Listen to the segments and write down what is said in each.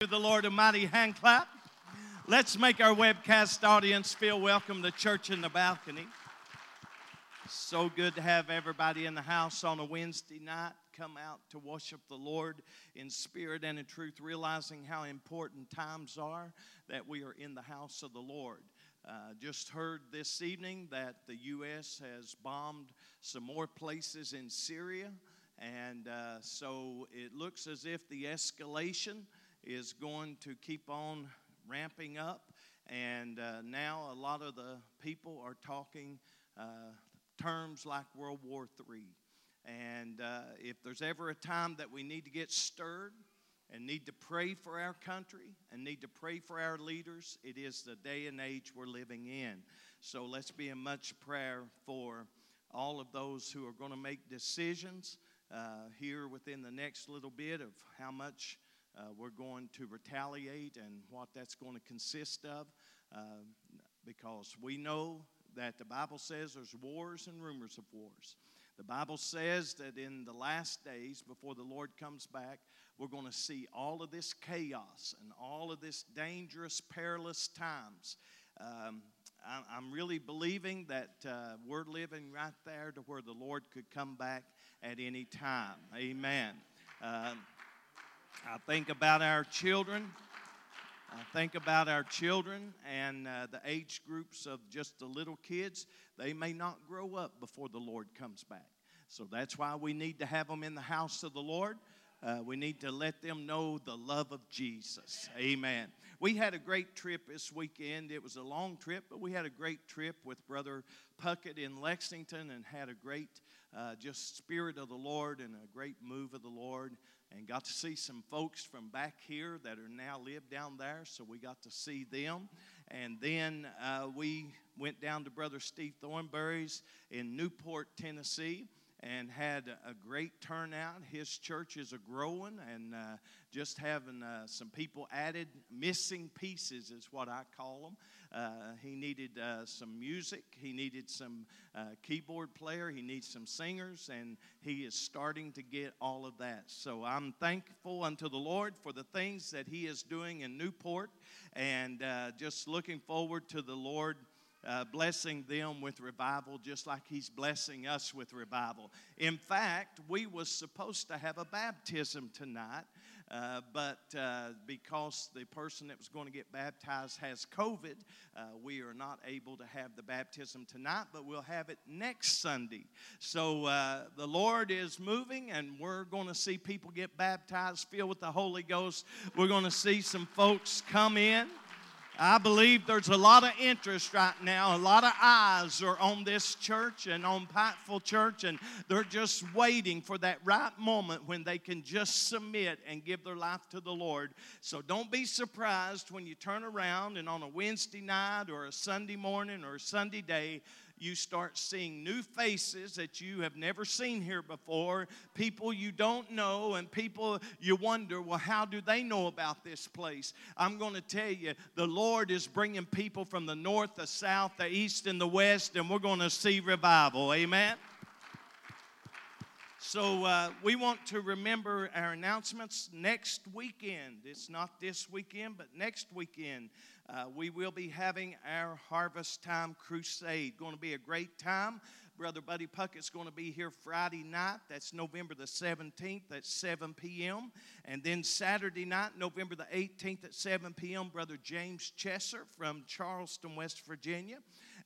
To the Lord a mighty hand clap. Let's make our webcast audience feel welcome to Church in the Balcony. So good to have everybody in the house on a Wednesday night come out to worship the Lord in spirit and in truth, realizing how important times are that we are in the house of the Lord. Uh, just heard this evening that the U.S. has bombed some more places in Syria, and uh, so it looks as if the escalation is going to keep on ramping up. And uh, now a lot of the people are talking uh, terms like World War III. And uh, if there's ever a time that we need to get stirred and need to pray for our country and need to pray for our leaders, it is the day and age we're living in. So let's be in much prayer for all of those who are going to make decisions uh, here within the next little bit of how much uh, we're going to retaliate and what that's going to consist of uh, because we know that the Bible says there's wars and rumors of wars. The Bible says that in the last days, before the Lord comes back, we're going to see all of this chaos and all of this dangerous, perilous times. Um, I'm really believing that uh, we're living right there to where the Lord could come back at any time. Amen. Um, I think about our children. I think about our children and uh, the age groups of just the little kids. They may not grow up before the Lord comes back. So that's why we need to have them in the house of the Lord. Uh, we need to let them know the love of Jesus. Amen. We had a great trip this weekend. It was a long trip, but we had a great trip with Brother Puckett in Lexington and had a great uh, just spirit of the Lord and a great move of the Lord and got to see some folks from back here that are now live down there. So we got to see them. And then uh, we went down to Brother Steve Thornberry's in Newport, Tennessee and had a great turnout. His church is a growing and uh, just having uh, some people added. Missing pieces is what I call them. Uh, he needed uh, some music, he needed some uh, keyboard player, he needs some singers, and he is starting to get all of that. So I'm thankful unto the Lord for the things that he is doing in Newport and uh, just looking forward to the Lord uh, blessing them with revival just like he's blessing us with revival. In fact we was supposed to have a baptism tonight uh, but uh, because the person that was going to get baptized has covid uh, we are not able to have the baptism tonight but we'll have it next sunday. So uh, the lord is moving and we're going to see people get baptized filled with the holy ghost. We're going to see some folks come in I believe there's a lot of interest right now. A lot of eyes are on this church and on Pikeville Church, and they're just waiting for that right moment when they can just submit and give their life to the Lord. So don't be surprised when you turn around and on a Wednesday night or a Sunday morning or a Sunday day, you start seeing new faces that you have never seen here before, people you don't know, and people you wonder, well, how do they know about this place? I'm going to tell you, the Lord is bringing people from the north, the south, the east, and the west, and we're going to see revival. Amen. So, uh, we want to remember our announcements next weekend. It's not this weekend, but next weekend. Uh, we will be having our Harvest Time Crusade. Going to be a great time. Brother Buddy Puckett's going to be here Friday night. That's November the 17th at 7 p.m. And then Saturday night, November the 18th at 7 p.m., Brother James Chesser from Charleston, West Virginia.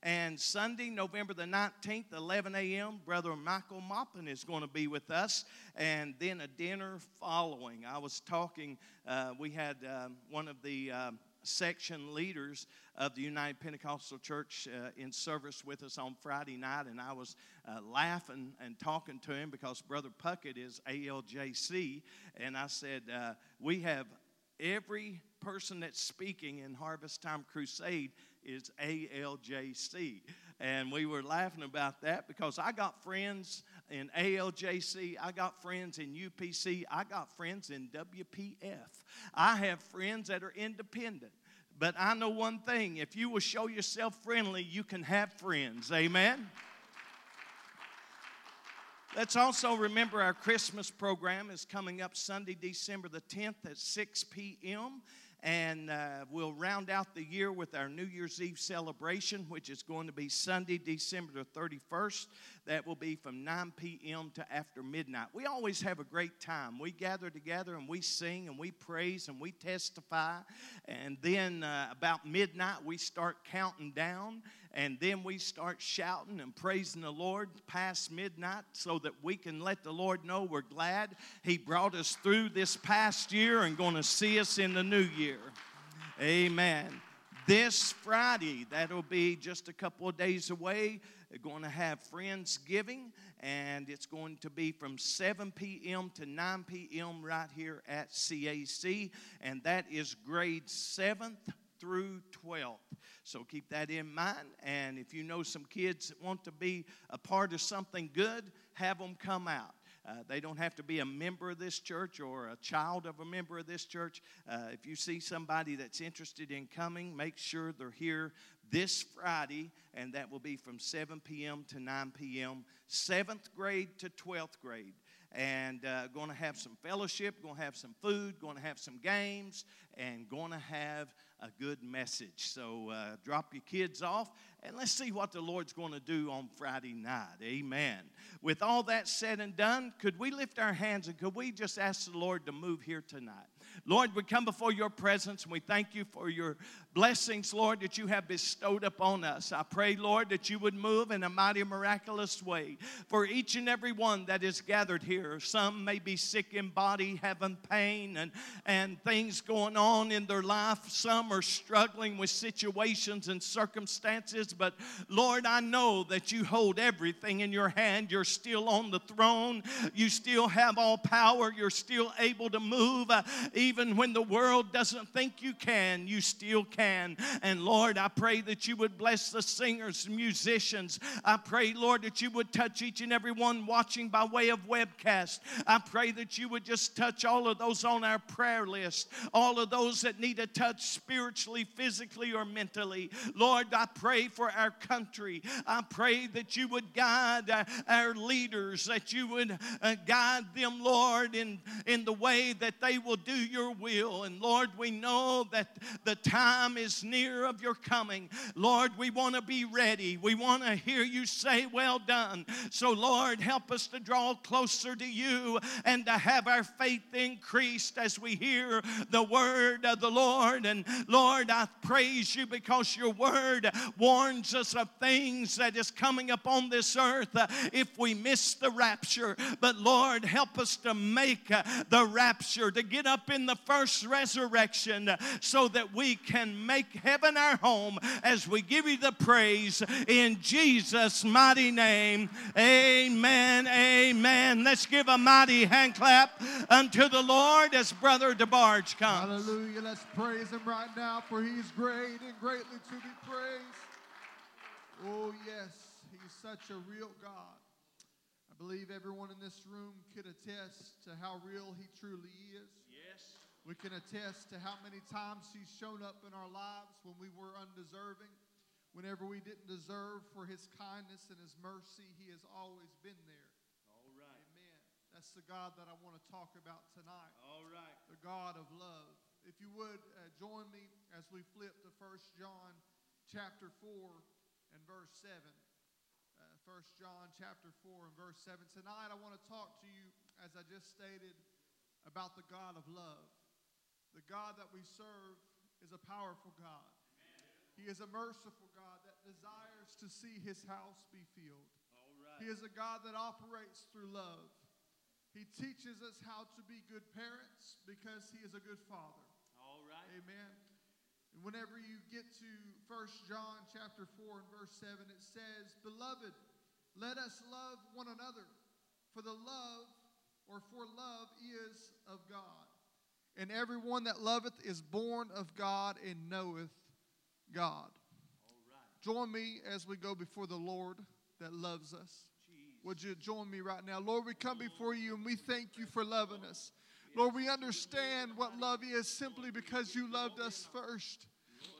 And Sunday, November the 19th, 11 a.m., Brother Michael Moppin is going to be with us. And then a dinner following. I was talking, uh, we had um, one of the um, section leaders of the United Pentecostal Church uh, in service with us on Friday night, and I was uh, laughing and talking to him because Brother Puckett is ALJC, and I said, uh, We have every person that's speaking in Harvest Time Crusade is ALJC. And we were laughing about that because I got friends in ALJC, I got friends in UPC, I got friends in WPF. I have friends that are independent. But I know one thing if you will show yourself friendly, you can have friends. Amen? Let's also remember our Christmas program is coming up Sunday, December the 10th at 6 p.m. And uh, we'll round out the year with our New Year's Eve celebration, which is going to be Sunday, December the 31st. That will be from 9 p.m. to after midnight. We always have a great time. We gather together and we sing and we praise and we testify. And then uh, about midnight, we start counting down. And then we start shouting and praising the Lord past midnight so that we can let the Lord know we're glad He brought us through this past year and going to see us in the new year. Amen. This Friday, that'll be just a couple of days away, they're going to have Friendsgiving, and it's going to be from 7 p.m. to 9 p.m. right here at CAC, and that is grade 7th through 12th. So keep that in mind. And if you know some kids that want to be a part of something good, have them come out. Uh, they don't have to be a member of this church or a child of a member of this church. Uh, if you see somebody that's interested in coming, make sure they're here this Friday, and that will be from 7 p.m. to 9 p.m., seventh grade to 12th grade and uh, going to have some fellowship, going to have some food, going to have some games, and going to have a good message. So uh, drop your kids off and let's see what the Lord's going to do on Friday night. Amen. With all that said and done, could we lift our hands and could we just ask the Lord to move here tonight? Lord, we come before your presence and we thank you for your blessings, Lord, that you have bestowed upon us. I pray, Lord, that you would move in a mighty, miraculous way for each and every one that is gathered here. Some may be sick in body, having pain and, and things going on in their life. Some are struggling with situations and circumstances. But Lord, I know that you hold everything in your hand. You're still on the throne. You still have all power. You're still able to move. Uh, even when the world doesn't think you can, you still can. And Lord, I pray that you would bless the singers, musicians. I pray, Lord, that you would touch each and every one watching by way of webcast. I pray that you would just touch all of those on our prayer list, all of those that need a touch spiritually, physically, or mentally. Lord, I pray for our country. I pray that you would guide our leaders, that you would uh, guide them, Lord, in, in the way that they will do your will. And Lord, we know that the time is near of your coming. Lord, we want to be ready. We want to hear you say, Well done. So, Lord, help us to draw closer to you and to have our faith increased as we hear the word of the Lord. And Lord, I praise you because your word warns us of things that is coming upon this earth uh, if we miss the rapture. But Lord, help us to make uh, the rapture, to get up in the first resurrection so that we can make heaven our home as we give you the praise in Jesus' mighty name. Amen. Amen. Let's give a mighty hand clap unto the Lord as Brother DeBarge comes. Hallelujah. Let's praise him right now, for he's great and greatly to be praised. Oh, yes, he's such a real God. I believe everyone in this room could attest to how real he truly is. We can attest to how many times he's shown up in our lives when we were undeserving. Whenever we didn't deserve for his kindness and his mercy, he has always been there. All right. Amen. That's the God that I want to talk about tonight. All right. The God of love. If you would uh, join me as we flip to 1 John chapter 4 and verse 7. Uh, 1 John chapter 4 and verse 7. Tonight I want to talk to you, as I just stated, about the God of love. The God that we serve is a powerful God. He is a merciful God that desires to see his house be filled. All right. He is a God that operates through love. He teaches us how to be good parents because he is a good father. All right. Amen. And whenever you get to 1 John chapter 4 and verse 7, it says, Beloved, let us love one another, for the love or for love is of God. And everyone that loveth is born of God and knoweth God. Right. Join me as we go before the Lord that loves us. Would you join me right now? Lord, we come before you and we thank you for loving us. Lord, we understand what love is simply because you loved us first.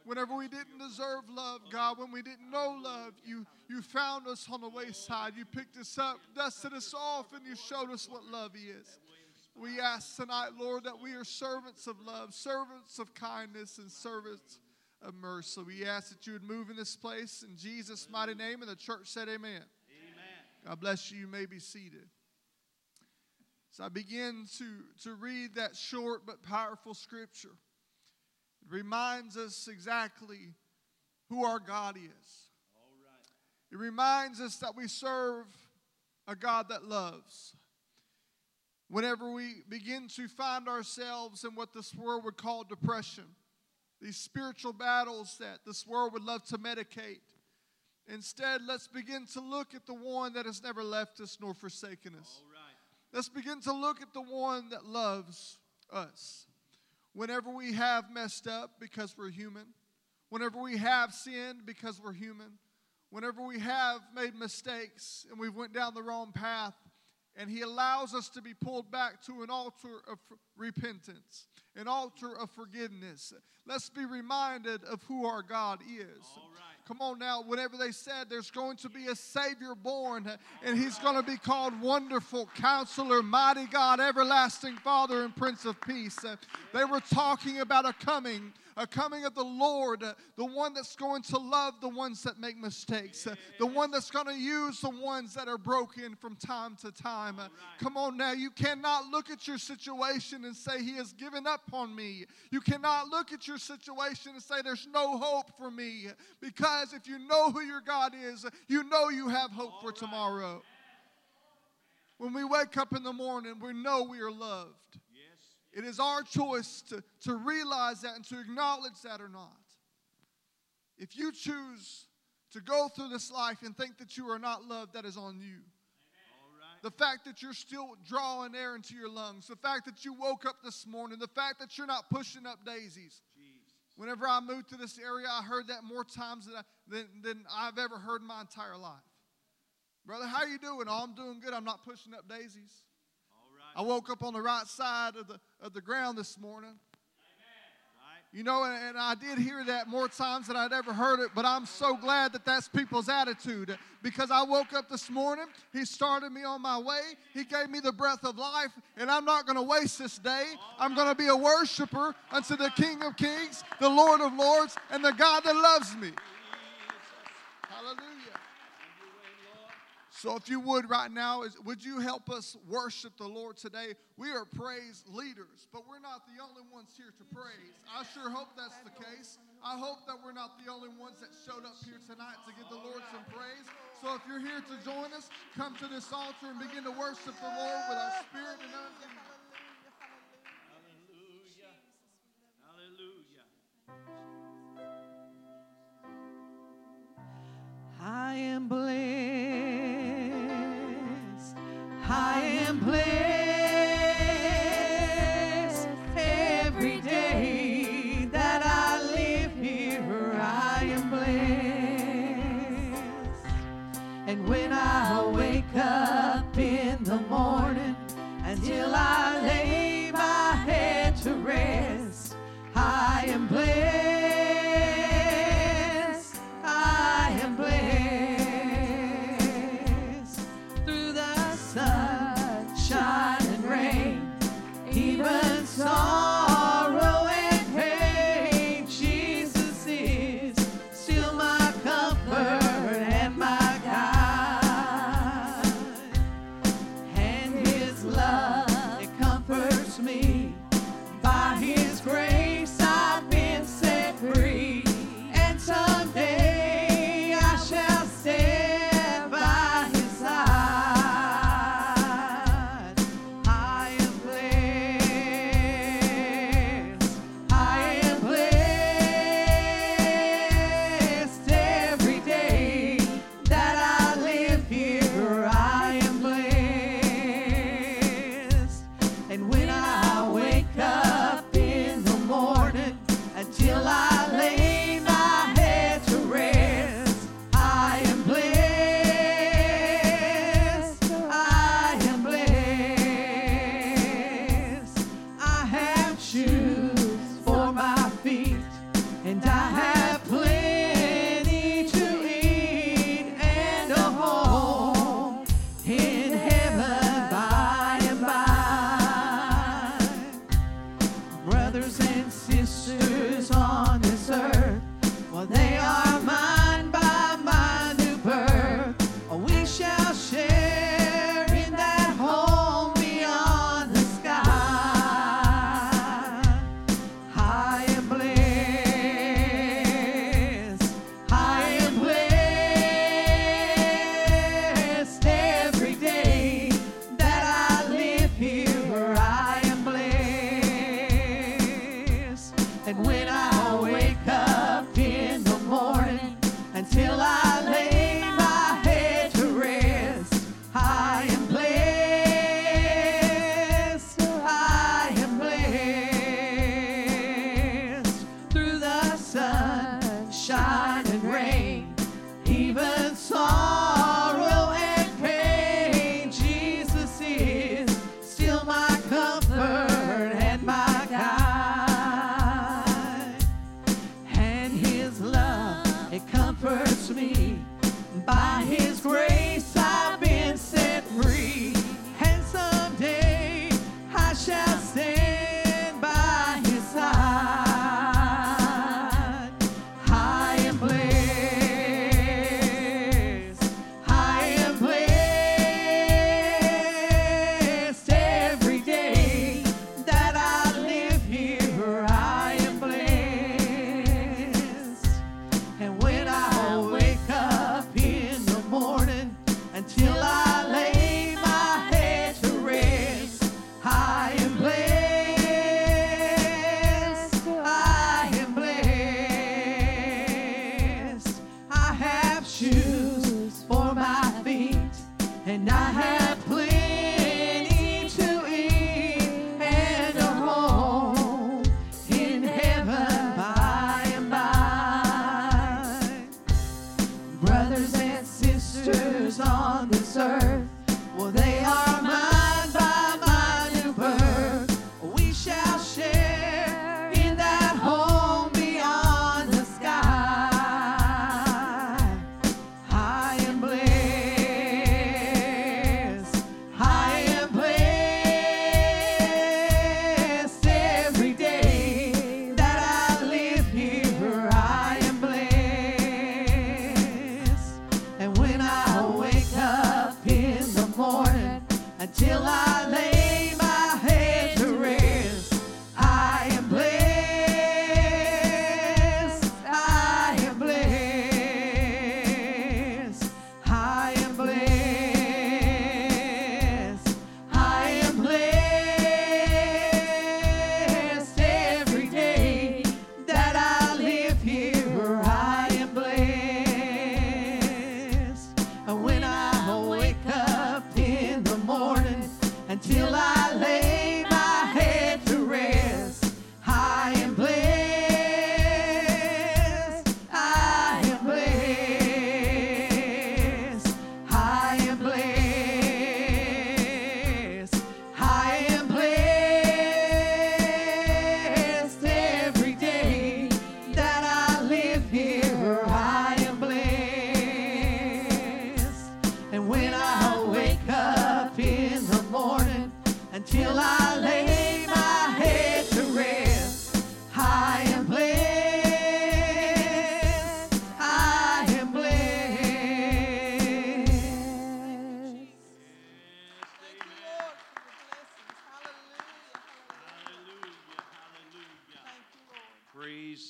Whenever we didn't deserve love, God, when we didn't know love, you, you found us on the wayside. You picked us up, dusted us off, and you showed us what love is. We ask tonight, Lord, that we are servants of love, servants of kindness, and servants of mercy. We ask that you would move in this place in Jesus' mighty name, and the church said, Amen. Amen. God bless you. You may be seated. So I begin to, to read that short but powerful scripture. It reminds us exactly who our God is. All right. It reminds us that we serve a God that loves. Whenever we begin to find ourselves in what this world would call depression, these spiritual battles that this world would love to medicate, instead, let's begin to look at the one that has never left us nor forsaken us. All right. Let's begin to look at the one that loves us. Whenever we have messed up because we're human, whenever we have sinned because we're human, whenever we have made mistakes and we've went down the wrong path, and he allows us to be pulled back to an altar of repentance, an altar of forgiveness. Let's be reminded of who our God is. Right. Come on now, whenever they said there's going to be a Savior born, and He's going to be called Wonderful Counselor, Mighty God, Everlasting Father, and Prince of Peace. They were talking about a coming, a coming of the Lord, uh, the one that's going to love the ones that make mistakes, uh, the one that's going to use the ones that are broken from time to time. Uh, Come on now, you cannot look at your situation and say, He has given up on me. You cannot look at your situation and say, There's no hope for me. Because if you know who your God is, you know you have hope for tomorrow. When we wake up in the morning, we know we are loved. It is our choice to, to realize that and to acknowledge that or not. If you choose to go through this life and think that you are not loved, that is on you. Right. The fact that you're still drawing air into your lungs, the fact that you woke up this morning, the fact that you're not pushing up daisies. Jesus. Whenever I moved to this area, I heard that more times than, I, than, than I've ever heard in my entire life. Brother, how are you doing? Oh, I'm doing good. I'm not pushing up daisies. I woke up on the right side of the, of the ground this morning. You know, and I did hear that more times than I'd ever heard it, but I'm so glad that that's people's attitude because I woke up this morning. He started me on my way. He gave me the breath of life, and I'm not going to waste this day. I'm going to be a worshiper unto the King of Kings, the Lord of Lords, and the God that loves me. Hallelujah. Have your way, Lord. So, if you would right now, is, would you help us worship the Lord today? We are praise leaders, but we're not the only ones here to praise. I sure hope that's the case. I hope that we're not the only ones that showed up here tonight to give the Lord some praise. So, if you're here to join us, come to this altar and begin to worship the Lord with our spirit and. Hallelujah. I am blessed. I am blessed every day that I live here. I am blessed. And when I wake up in the morning until I lay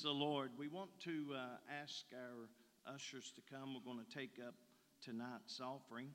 the Lord. We want to uh, ask our ushers to come. We're going to take up tonight's offering.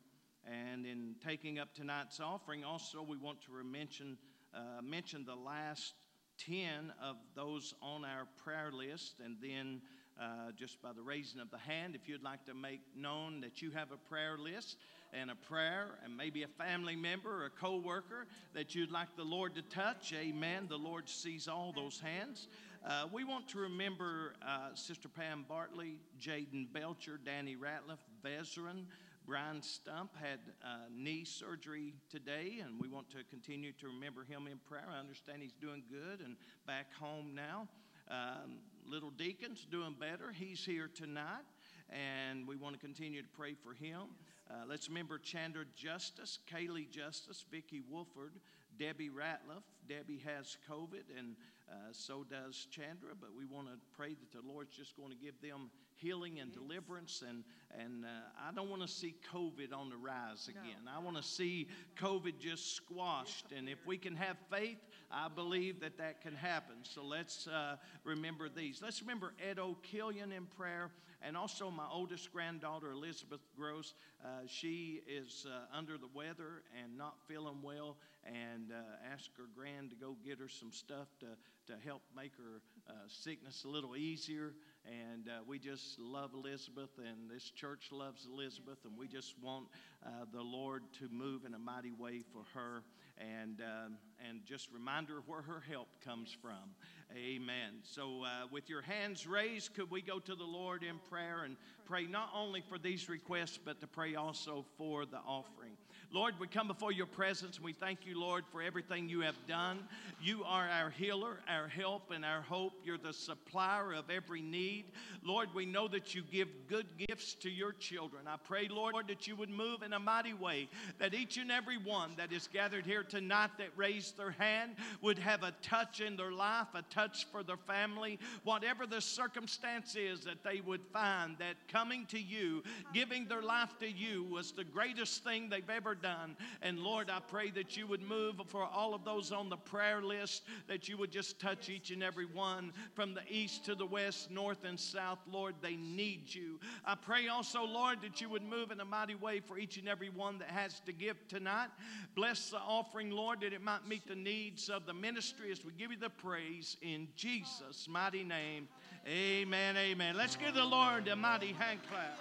And in taking up tonight's offering, also we want to mention, uh, mention the last 10 of those on our prayer list. And then uh, just by the raising of the hand, if you'd like to make known that you have a prayer list and a prayer and maybe a family member or a co-worker that you'd like the Lord to touch, amen. The Lord sees all those hands. Uh, we want to remember uh, Sister Pam Bartley, Jaden Belcher, Danny Ratliff, Vezeran, Brian Stump had uh, knee surgery today, and we want to continue to remember him in prayer. I understand he's doing good and back home now. Um, little Deacon's doing better. He's here tonight, and we want to continue to pray for him. Uh, let's remember Chandra Justice, Kaylee Justice, Vicki Wolford, Debbie Ratliff. Debbie has COVID, and uh, so does Chandra, but we want to pray that the Lord's just going to give them healing and deliverance. And, and uh, I don't want to see COVID on the rise again. I want to see COVID just squashed. And if we can have faith, I believe that that can happen. So let's uh, remember these. Let's remember Ed O'Killian in prayer. And also, my oldest granddaughter, Elizabeth Gross, uh, she is uh, under the weather and not feeling well, and uh, asked her grand to go get her some stuff to, to help make her uh, sickness a little easier. And uh, we just love Elizabeth, and this church loves Elizabeth, and we just want uh, the Lord to move in a mighty way for her and, um, and just remind her where her help comes from. Amen. So, uh, with your hands raised, could we go to the Lord in prayer and pray not only for these requests, but to pray also for the offering? Lord, we come before your presence and we thank you, Lord, for everything you have done. You are our healer, our help, and our hope. You're the supplier of every need. Lord, we know that you give good gifts to your children. I pray, Lord, that you would move in a mighty way, that each and every one that is gathered here tonight that raised their hand would have a touch in their life, a touch for their family, whatever the circumstance is, that they would find that coming to you, giving their life to you, was the greatest thing they've ever done. And Lord, I pray that you would move for all of those on the prayer list, that you would just touch each and every one from the east to the west, north and south. Lord, they need you. I pray also, Lord, that you would move in a mighty way for each and every one that has to give tonight. Bless the offering, Lord, that it might meet the needs of the ministry as we give you the praise in Jesus' mighty name. Amen. Amen. Let's give the Lord a mighty hand clap.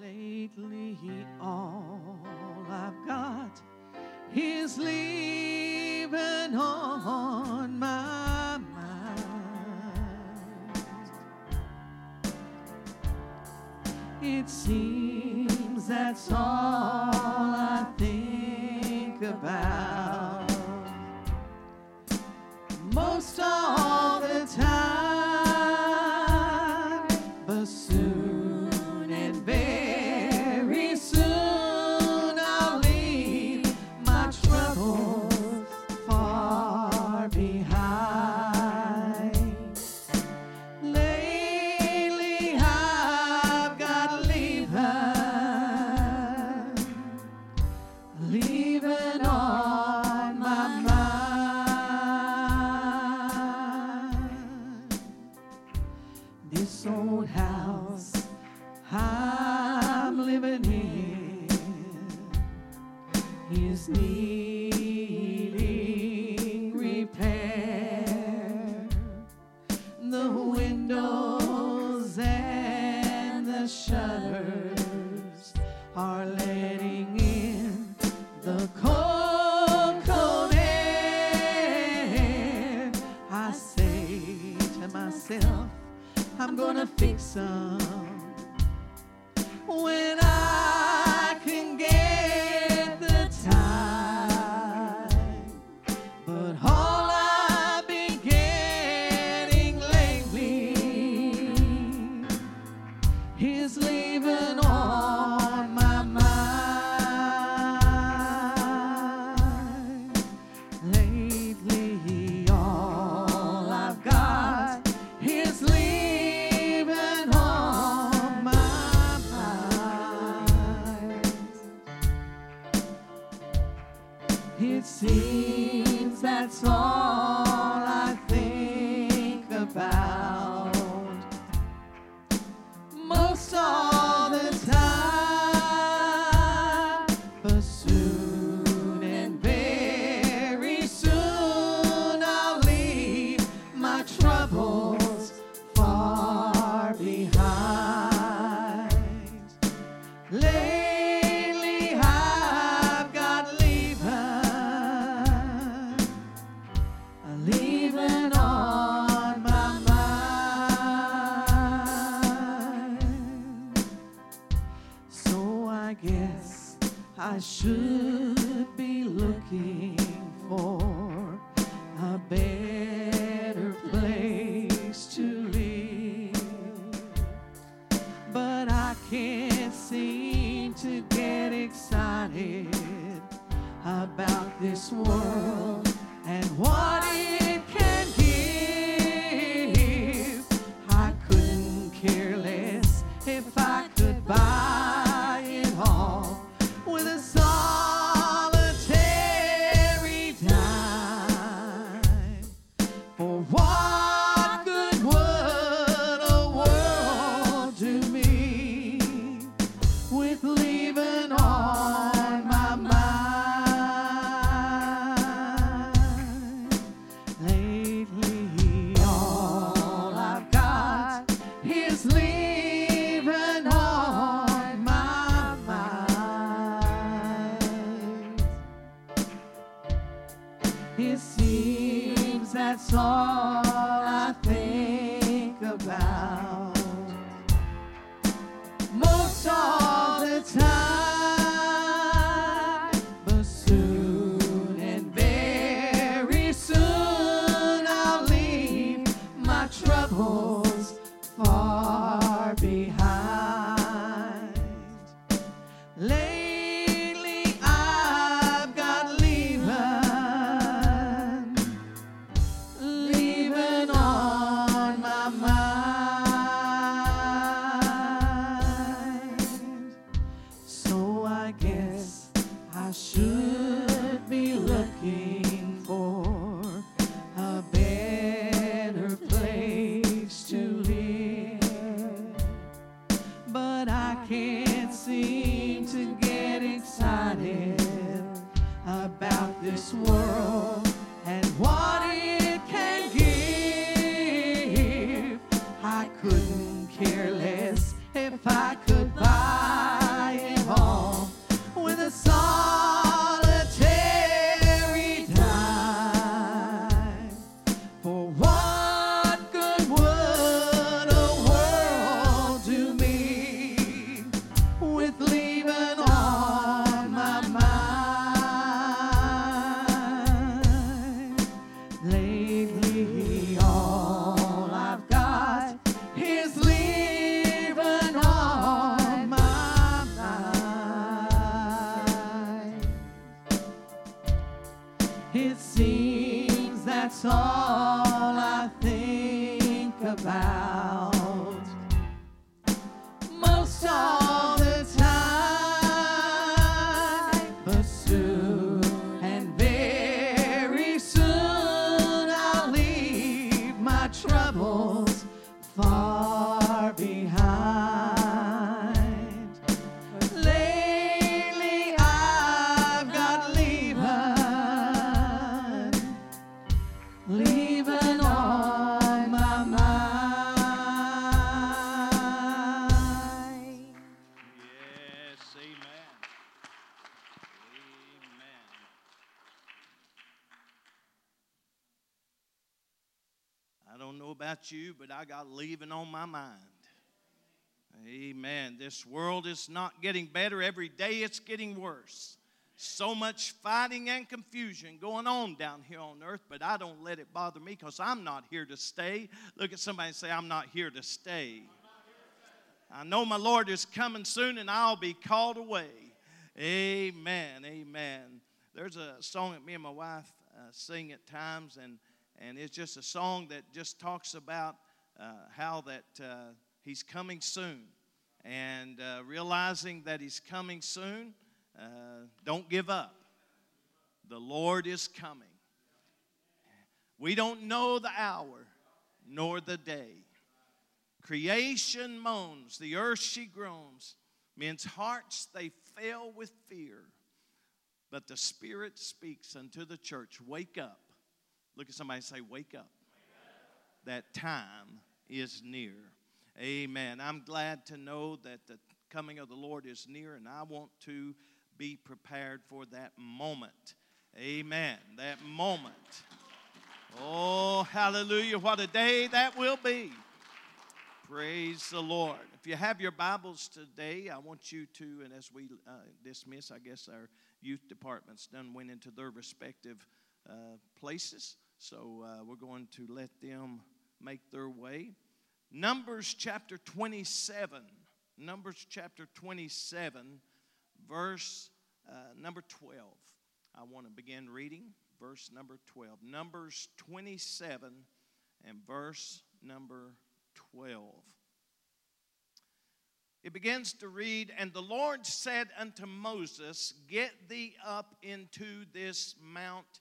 Lately, all I've got is leaving on my mind. It seems that's all I think about I about you, but I got leaving on my mind. Amen. This world is not getting better. Every day it's getting worse. So much fighting and confusion going on down here on earth, but I don't let it bother me because I'm not here to stay. Look at somebody and say, I'm not here to stay. I know my Lord is coming soon and I'll be called away. Amen. Amen. There's a song that me and my wife uh, sing at times, and, and it's just a song that just talks about uh, how that uh, He's coming soon. And uh, realizing that He's coming soon, uh, don't give up. The Lord is coming. We don't know the hour nor the day. Creation moans, the earth she groans. Men's hearts they fail with fear. But the Spirit speaks unto the church, Wake up. Look at somebody say, Wake up. That time is near. Amen. I'm glad to know that the coming of the Lord is near, and I want to be prepared for that moment. Amen. That moment. Oh, hallelujah. What a day that will be. Praise the Lord. If you have your Bibles today, I want you to, and as we uh, dismiss, I guess our youth departments done went into their respective places. So uh, we're going to let them make their way. Numbers chapter 27. Numbers chapter 27, verse uh, number 12. I want to begin reading verse number 12. Numbers 27 and verse number 12. It begins to read, And the Lord said unto Moses, Get thee up into this Mount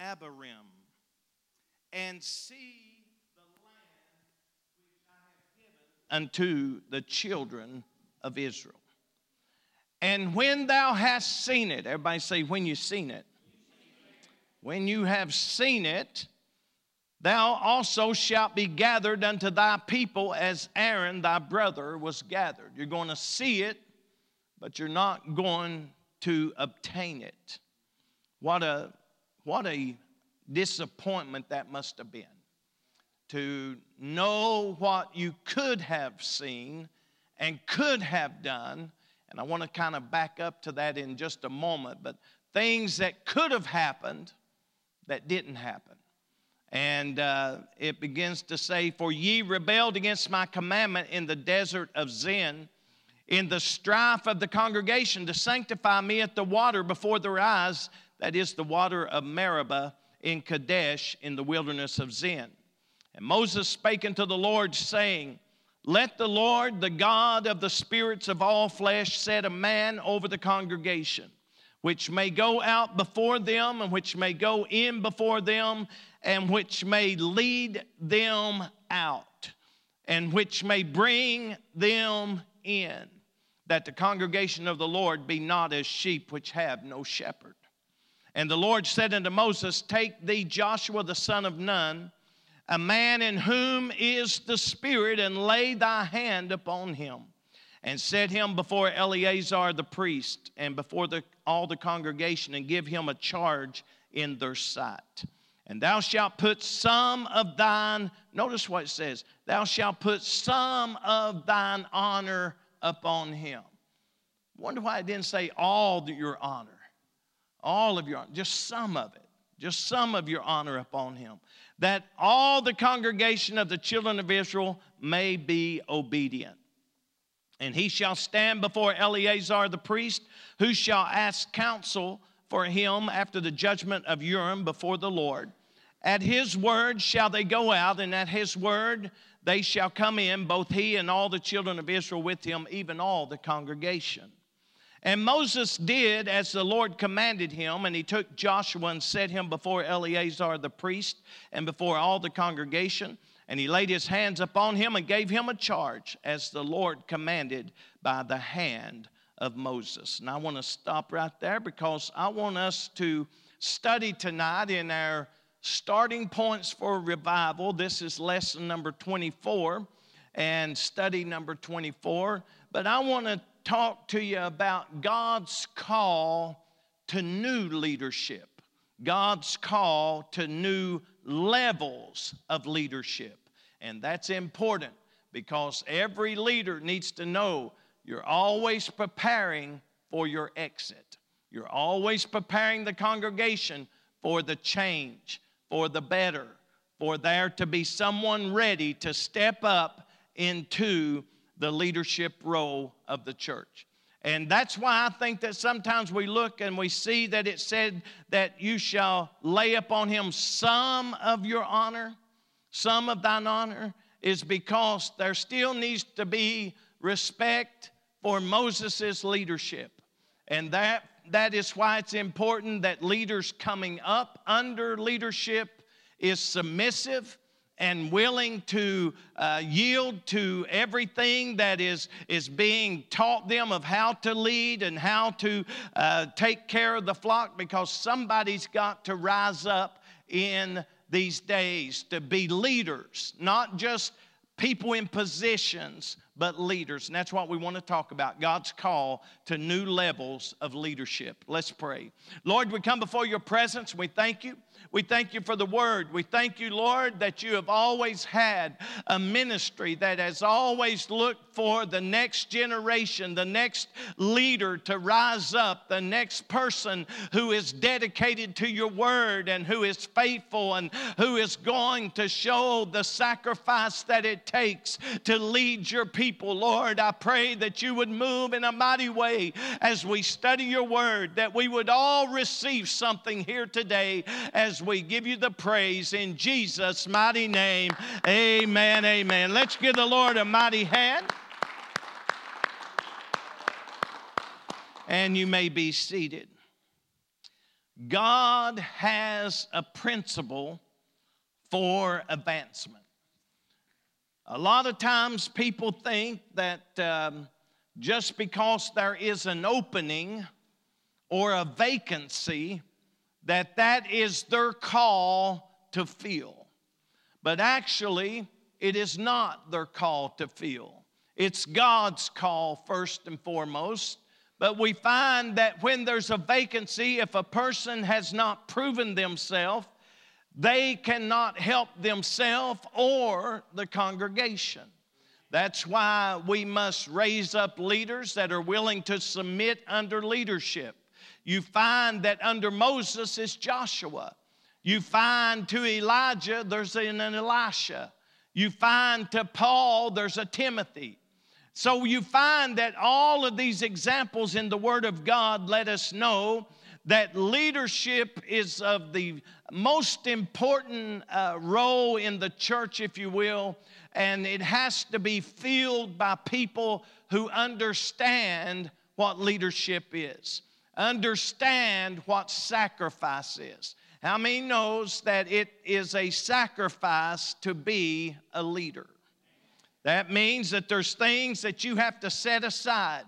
Abarim, and see the land which I have given unto the children of Israel. And when thou hast seen it, everybody say, when you've seen it. When you have seen it, thou also shalt be gathered unto thy people as Aaron thy brother was gathered. You're going to see it, but you're not going to obtain it. What a, what a disappointment that must have been to know what you could have seen and could have done and I want to kind of back up to that in just a moment, but things that could have happened that didn't happen. And uh, it begins to say, For ye rebelled against my commandment in the desert of Zin, in the strife of the congregation, to sanctify me at the water before their eyes, that is the water of Meribah in Kadesh in the wilderness of Zin. And Moses spake unto the Lord, saying, let the Lord, the God of the spirits of all flesh, set a man over the congregation, which may go out before them, and which may go in before them, and which may lead them out, and which may bring them in, that the congregation of the Lord be not as sheep which have no shepherd. And the Lord said unto Moses, Take thee Joshua the son of Nun a man in whom is the Spirit, and lay thy hand upon him, and set him before Eleazar the priest, and before the, all the congregation, and give him a charge in their sight. And thou shalt put some of thine, notice what it says, thou shalt put some of thine honor upon him. Wonder why it didn't say all your honor. All of your just some of it. Just some of your honor upon him that all the congregation of the children of Israel may be obedient. And he shall stand before Eleazar the priest, who shall ask counsel for him after the judgment of Urim before the Lord. At his word shall they go out, and at his word they shall come in, both he and all the children of Israel with him, even all the congregation. And Moses did as the Lord commanded him, and he took Joshua and set him before Eleazar the priest and before all the congregation. And he laid his hands upon him and gave him a charge as the Lord commanded by the hand of Moses. And I want to stop right there because I want us to study tonight in our starting points for revival. This is lesson number 24 and study number 24. But I want to talk to you about God's call to new leadership. God's call to new levels of leadership. And that's important because every leader needs to know you're always preparing for your exit. You're always preparing the congregation for the change, for the better, for there to be someone ready to step up into the leadership role of the church. And that's why I think that sometimes we look and we see that it said that you shall lay upon him some of your honor, some of thine honor, is because there still needs to be respect for Moses' leadership. And that, that is why it's important that leaders coming up under leadership is submissive and willing to uh, yield to everything that is, is being taught them of how to lead and how to uh, take care of the flock because somebody's got to rise up in these days to be leaders, not just people in positions, but leaders. And that's what we want to talk about God's call to new levels of leadership. Let's pray. Lord, we come before your presence. We thank you. We thank you for the word. We thank you, Lord, that you have always had a ministry that has always looked for the next generation, the next leader to rise up, the next person who is dedicated to your word and who is faithful and who is going to show the sacrifice that it takes to lead your people. Lord, I pray that you would move in a mighty way as we study your word, that we would all receive something here today as we give you the praise in Jesus' mighty name. Amen. Amen. Let's give the Lord a mighty hand. And you may be seated. God has a principle for advancement. A lot of times people think that um, just because there is an opening or a vacancy, that that is their call to fill. But actually, it is not their call to fill. It's God's call first and foremost. But we find that when there's a vacancy, if a person has not proven themselves, they cannot help themselves or the congregation. That's why we must raise up leaders that are willing to submit under leadership. You find that under Moses is Joshua. You find to Elijah, there's an Elisha. You find to Paul, there's a Timothy. So you find that all of these examples in the Word of God let us know that leadership is of the most important uh, role in the church, if you will, and it has to be filled by people who understand what leadership is understand what sacrifice is. How many knows that it is a sacrifice to be a leader? That means that there's things that you have to set aside.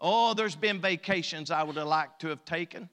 Oh, there's been vacations I would have liked to have taken.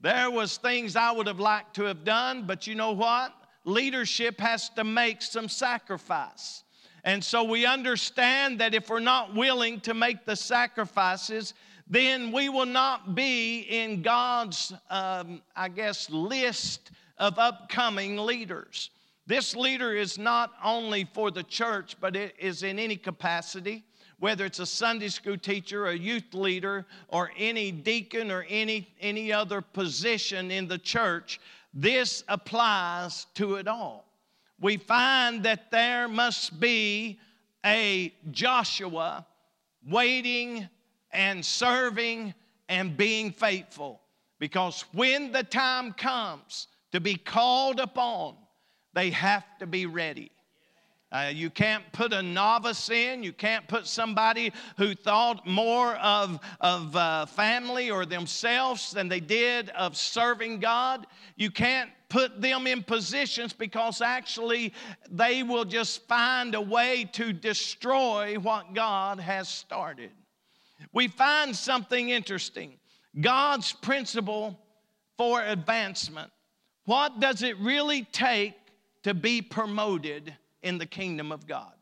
There was things I would have liked to have done, but you know what? Leadership has to make some sacrifice. And so we understand that if we're not willing to make the sacrifices, then we will not be in God's, um, I guess, list of upcoming leaders. This leader is not only for the church, but it is in any capacity, whether it's a Sunday school teacher, a youth leader, or any deacon or any, any other position in the church. This applies to it all. We find that there must be a Joshua waiting and serving and being faithful. Because when the time comes to be called upon, they have to be ready. Uh, you can't put a novice in. You can't put somebody who thought more of, of uh, family or themselves than they did of serving God. You can't put them in positions because actually they will just find a way to destroy what God has started we find something interesting God's principle for advancement. What does it really take to be promoted in the kingdom of God?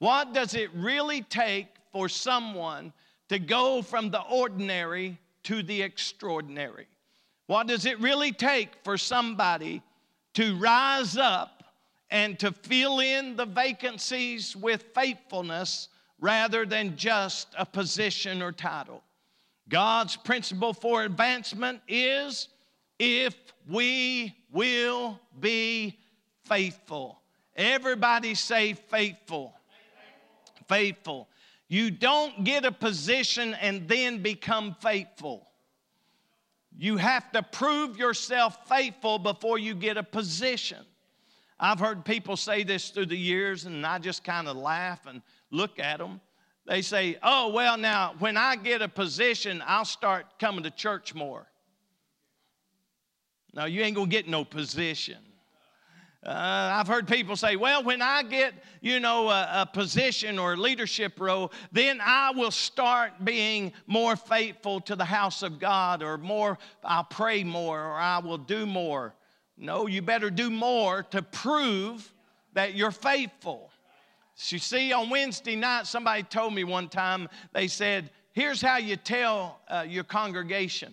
What does it really take for someone to go from the ordinary to the extraordinary? What does it really take for somebody to rise up and to fill in the vacancies with faithfulness rather than just a position or title. God's principle for advancement is if we will be faithful. Everybody say faithful. Faithful. You don't get a position and then become faithful. You have to prove yourself faithful before you get a position. I've heard people say this through the years, and I just kind of laugh and look at them. They say, Oh, well, now, when I get a position, I'll start coming to church more. No, you ain't gonna get no position. Uh, I've heard people say, well, when I get, you know, a, a, position or a leadership role, then I will start being more faithful to the house of God or more, I'll pray more or I will do more. No, you better do more to prove that you're faithful. You see, on Wednesday night, somebody told me one time, they said, here's how you tell uh, your congregation.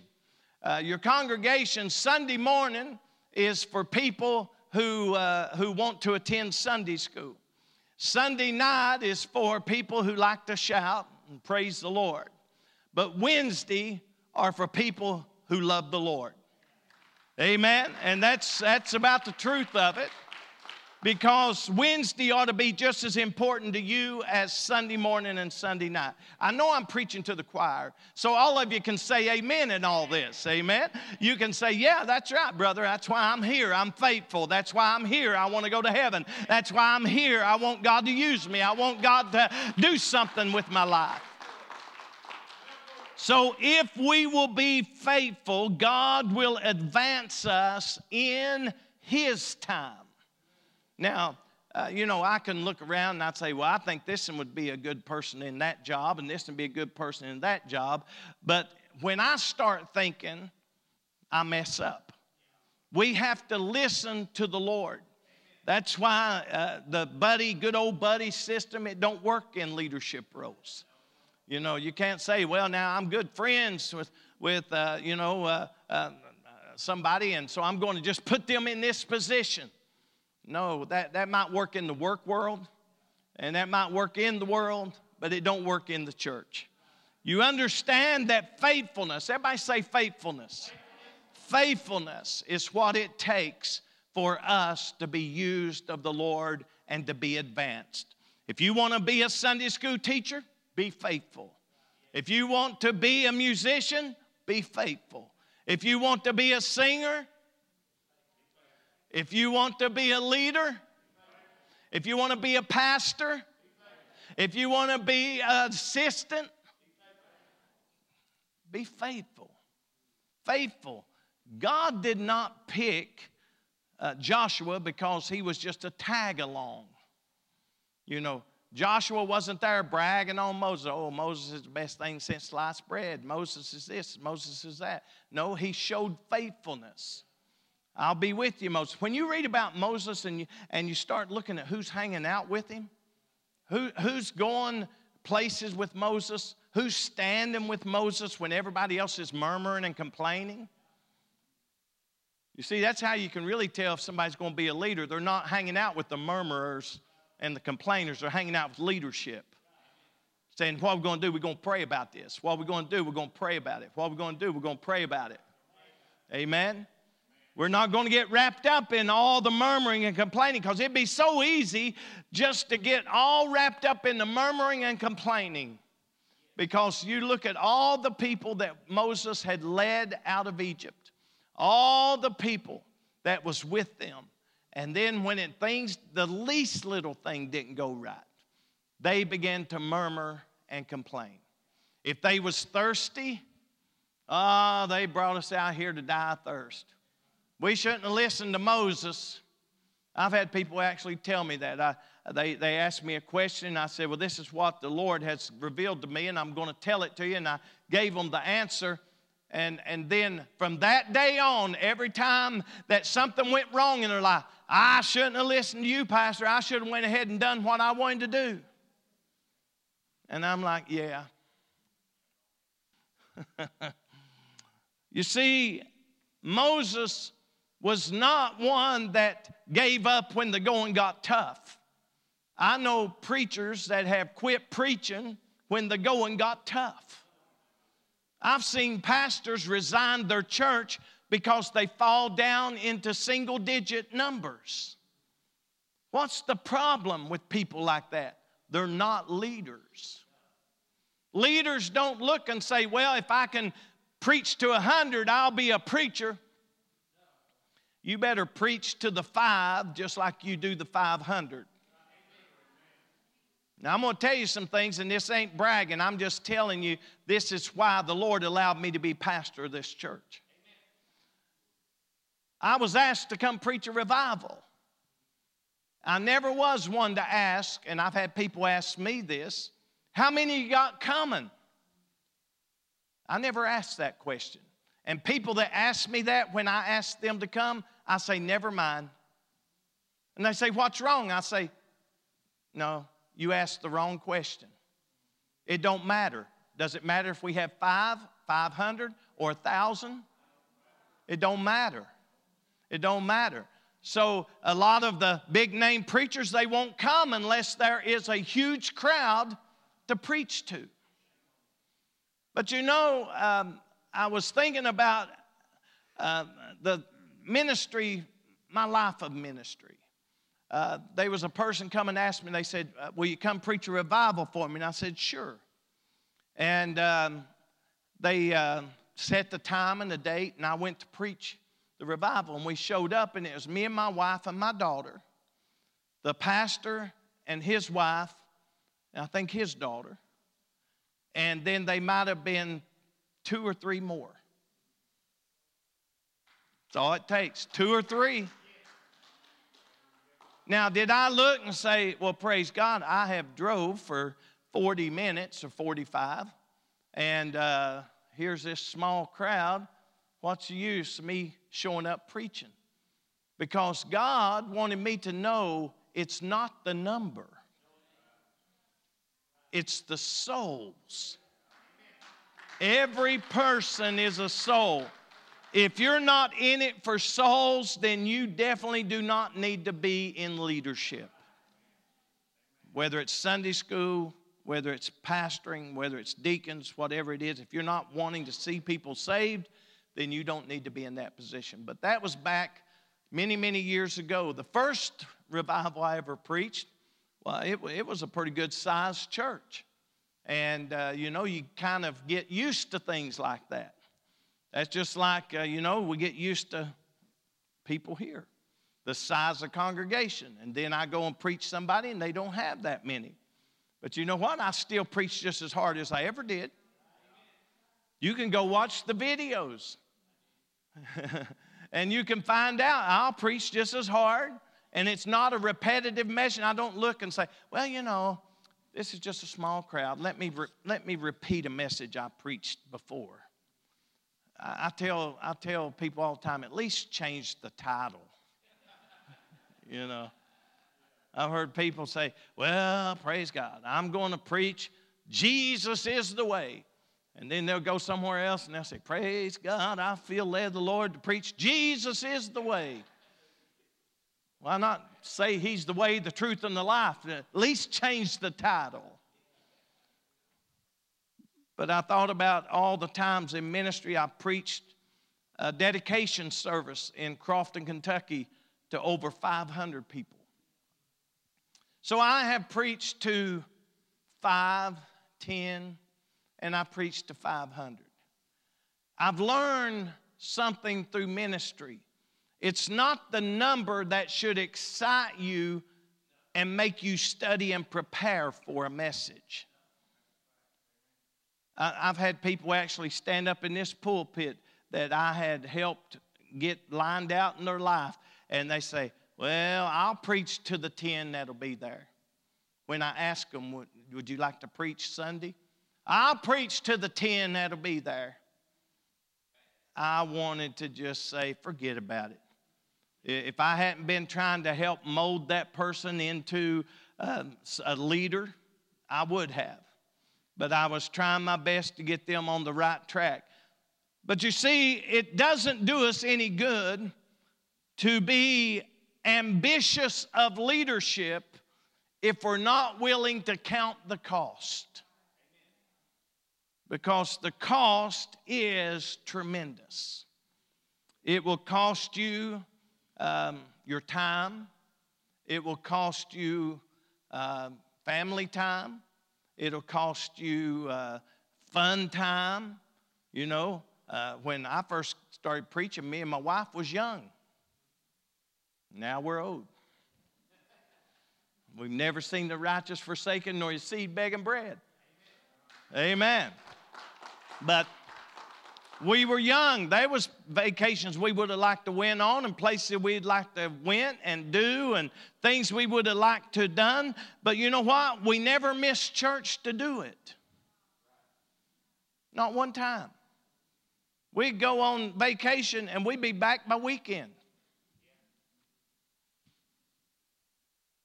Uh, your congregation Sunday morning is for people who, uh, who want to attend Sunday school. Sunday night is for people who like to shout and praise the Lord. But Wednesday are for people who love the Lord. Amen. And that's, that's about the truth of it because Wednesday ought to be just as important to you as Sunday morning and Sunday night. I know I'm preaching to the choir, so all of you can say amen in all this. Amen. You can say, Yeah, that's right, brother. That's why I'm here. I'm faithful. That's why I'm here. I want to go to heaven. That's why I'm here. I want God to use me. I want God to do something with my life. So, if we will be faithful, God will advance us in His time. Now, uh, you know, I can look around and I'd say, well, I think this one would be a good person in that job, and this would be a good person in that job. But when I start thinking, I mess up. We have to listen to the Lord. That's why uh, the buddy, good old buddy system, it don't work in leadership roles. You know, you can't say, well, now I'm good friends with, with uh, you know, uh, uh somebody, and so I'm going to just put them in this position. No, that, that might work in the work world and that might work in the world, but it don't work in the church. You understand that faithfulness, everybody say faithfulness. Faithfulness is what it takes for us to be used of the Lord and to be advanced. If you want to be a Sunday school teacher, be faithful. If you want to be a musician, be faithful. If you want to be a singer, if you want to be a leader, if you want to be a pastor, if you want to be an assistant, be faithful. Faithful. God did not pick uh, Joshua because he was just a tag along. You know, Joshua wasn't there bragging on Moses. Oh, Moses is the best thing since sliced bread. Moses is this, Moses is that. No, he showed faithfulness. I'll be with you, Moses. When you read about Moses and you, and you start looking at who's hanging out with him, who, who's going places with Moses, who's standing with Moses when everybody else is murmuring and complaining. You see, that's how you can really tell if somebody's going to be a leader. They're not hanging out with the murmurers and the complainers, they're hanging out with leadership. Saying, What are we going to do? We're going to pray about this. What are we going to do? We're going to pray about it. What are we going to do? We're going to pray about it. Amen. We're not going to get wrapped up in all the murmuring and complaining because it'd be so easy just to get all wrapped up in the murmuring and complaining. Because you look at all the people that Moses had led out of Egypt, all the people that was with them. And then when it things, the least little thing didn't go right, they began to murmur and complain. If they was thirsty, ah, oh, they brought us out here to die of thirst. We shouldn't have listened to Moses. I've had people actually tell me that. I, they, they asked me a question, and I said, Well, this is what the Lord has revealed to me, and I'm going to tell it to you. And I gave them the answer. And, and then from that day on, every time that something went wrong in their life, I shouldn't have listened to you, Pastor. I should have went ahead and done what I wanted to do. And I'm like, yeah. you see, Moses was not one that gave up when the going got tough. I know preachers that have quit preaching when the going got tough. I've seen pastors resign their church because they fall down into single digit numbers. What's the problem with people like that? They're not leaders. Leaders don't look and say, well, if I can preach to a hundred, I'll be a preacher. You better preach to the five just like you do the 500. Now, I'm going to tell you some things, and this ain't bragging. I'm just telling you this is why the Lord allowed me to be pastor of this church. I was asked to come preach a revival. I never was one to ask, and I've had people ask me this how many you got coming? I never asked that question. And people that ask me that when I ask them to come, I say, never mind. And they say, what's wrong? I say, no, you asked the wrong question. It don't matter. Does it matter if we have five, 500, or a thousand? It don't matter. It don't matter. So a lot of the big name preachers, they won't come unless there is a huge crowd to preach to. But you know, um, I was thinking about uh, the ministry, my life of ministry. Uh, there was a person come and asked me, they said, uh, Will you come preach a revival for me? And I said, Sure. And um, they uh, set the time and the date, and I went to preach the revival. And we showed up, and it was me and my wife and my daughter, the pastor and his wife, and I think his daughter. And then they might have been two or three more. That's all it takes, two or three. Now, did I look and say, well, praise God, I have drove for 40 minutes or 45, and uh, here's this small crowd. What's the use of me showing up preaching? Because God wanted me to know it's not the number, it's the souls. Every person is a soul. If you're not in it for souls, then you definitely do not need to be in leadership. Whether it's Sunday school, whether it's pastoring, whether it's deacons, whatever it is, if you're not wanting to see people saved, then you don't need to be in that position. But that was back many, many years ago. The first revival I ever preached, well, it, it was a pretty good sized church. And, uh, you know, you kind of get used to things like that. That's just like, uh, you know, we get used to people here, the size of congregation. And then I go and preach somebody and they don't have that many. But you know what? I still preach just as hard as I ever did. You can go watch the videos. and you can find out I'll preach just as hard. And it's not a repetitive message. I don't look and say, well, you know, this is just a small crowd. Let me, re- let me repeat a message I preached before. I tell, I tell people all the time, at least change the title. you know, I've heard people say, well, praise God, I'm going to preach Jesus is the way. And then they'll go somewhere else and they'll say, Praise God, I feel led the Lord to preach Jesus is the way. Why not say He's the way, the truth, and the life? At least change the title. But I thought about all the times in ministry I preached a dedication service in Crofton, Kentucky to over 500 people. So I have preached to five, ten, and I preached to 500. I've learned something through ministry. It's not the number that should excite you and make you study and prepare for a message. I've had people actually stand up in this pulpit that I had helped get lined out in their life, and they say, Well, I'll preach to the 10 that'll be there. When I ask them, Would, you like to preach Sunday? I'll preach to the 10 that'll be there. I wanted to just say, Forget about it. If I hadn't been trying to help mold that person into uh, a leader, I would have but I was trying my best to get them on the right track. But you see, it doesn't do us any good to be ambitious of leadership if we're not willing to count the cost. Because the cost is tremendous. It will cost you um, your time, it will cost you uh, family time, it'll cost you uh, fun time. You know, uh, when I first started preaching, me and my wife was young. Now we're old. We've never seen the righteous forsaken nor his seed begging bread. Amen. But we were young. There was vacations we would have liked to went on and places we'd like to went and do and things we would have liked to done. But you know what? We never missed church to do it. Not one time. We'd go on vacation and we'd be back by weekend.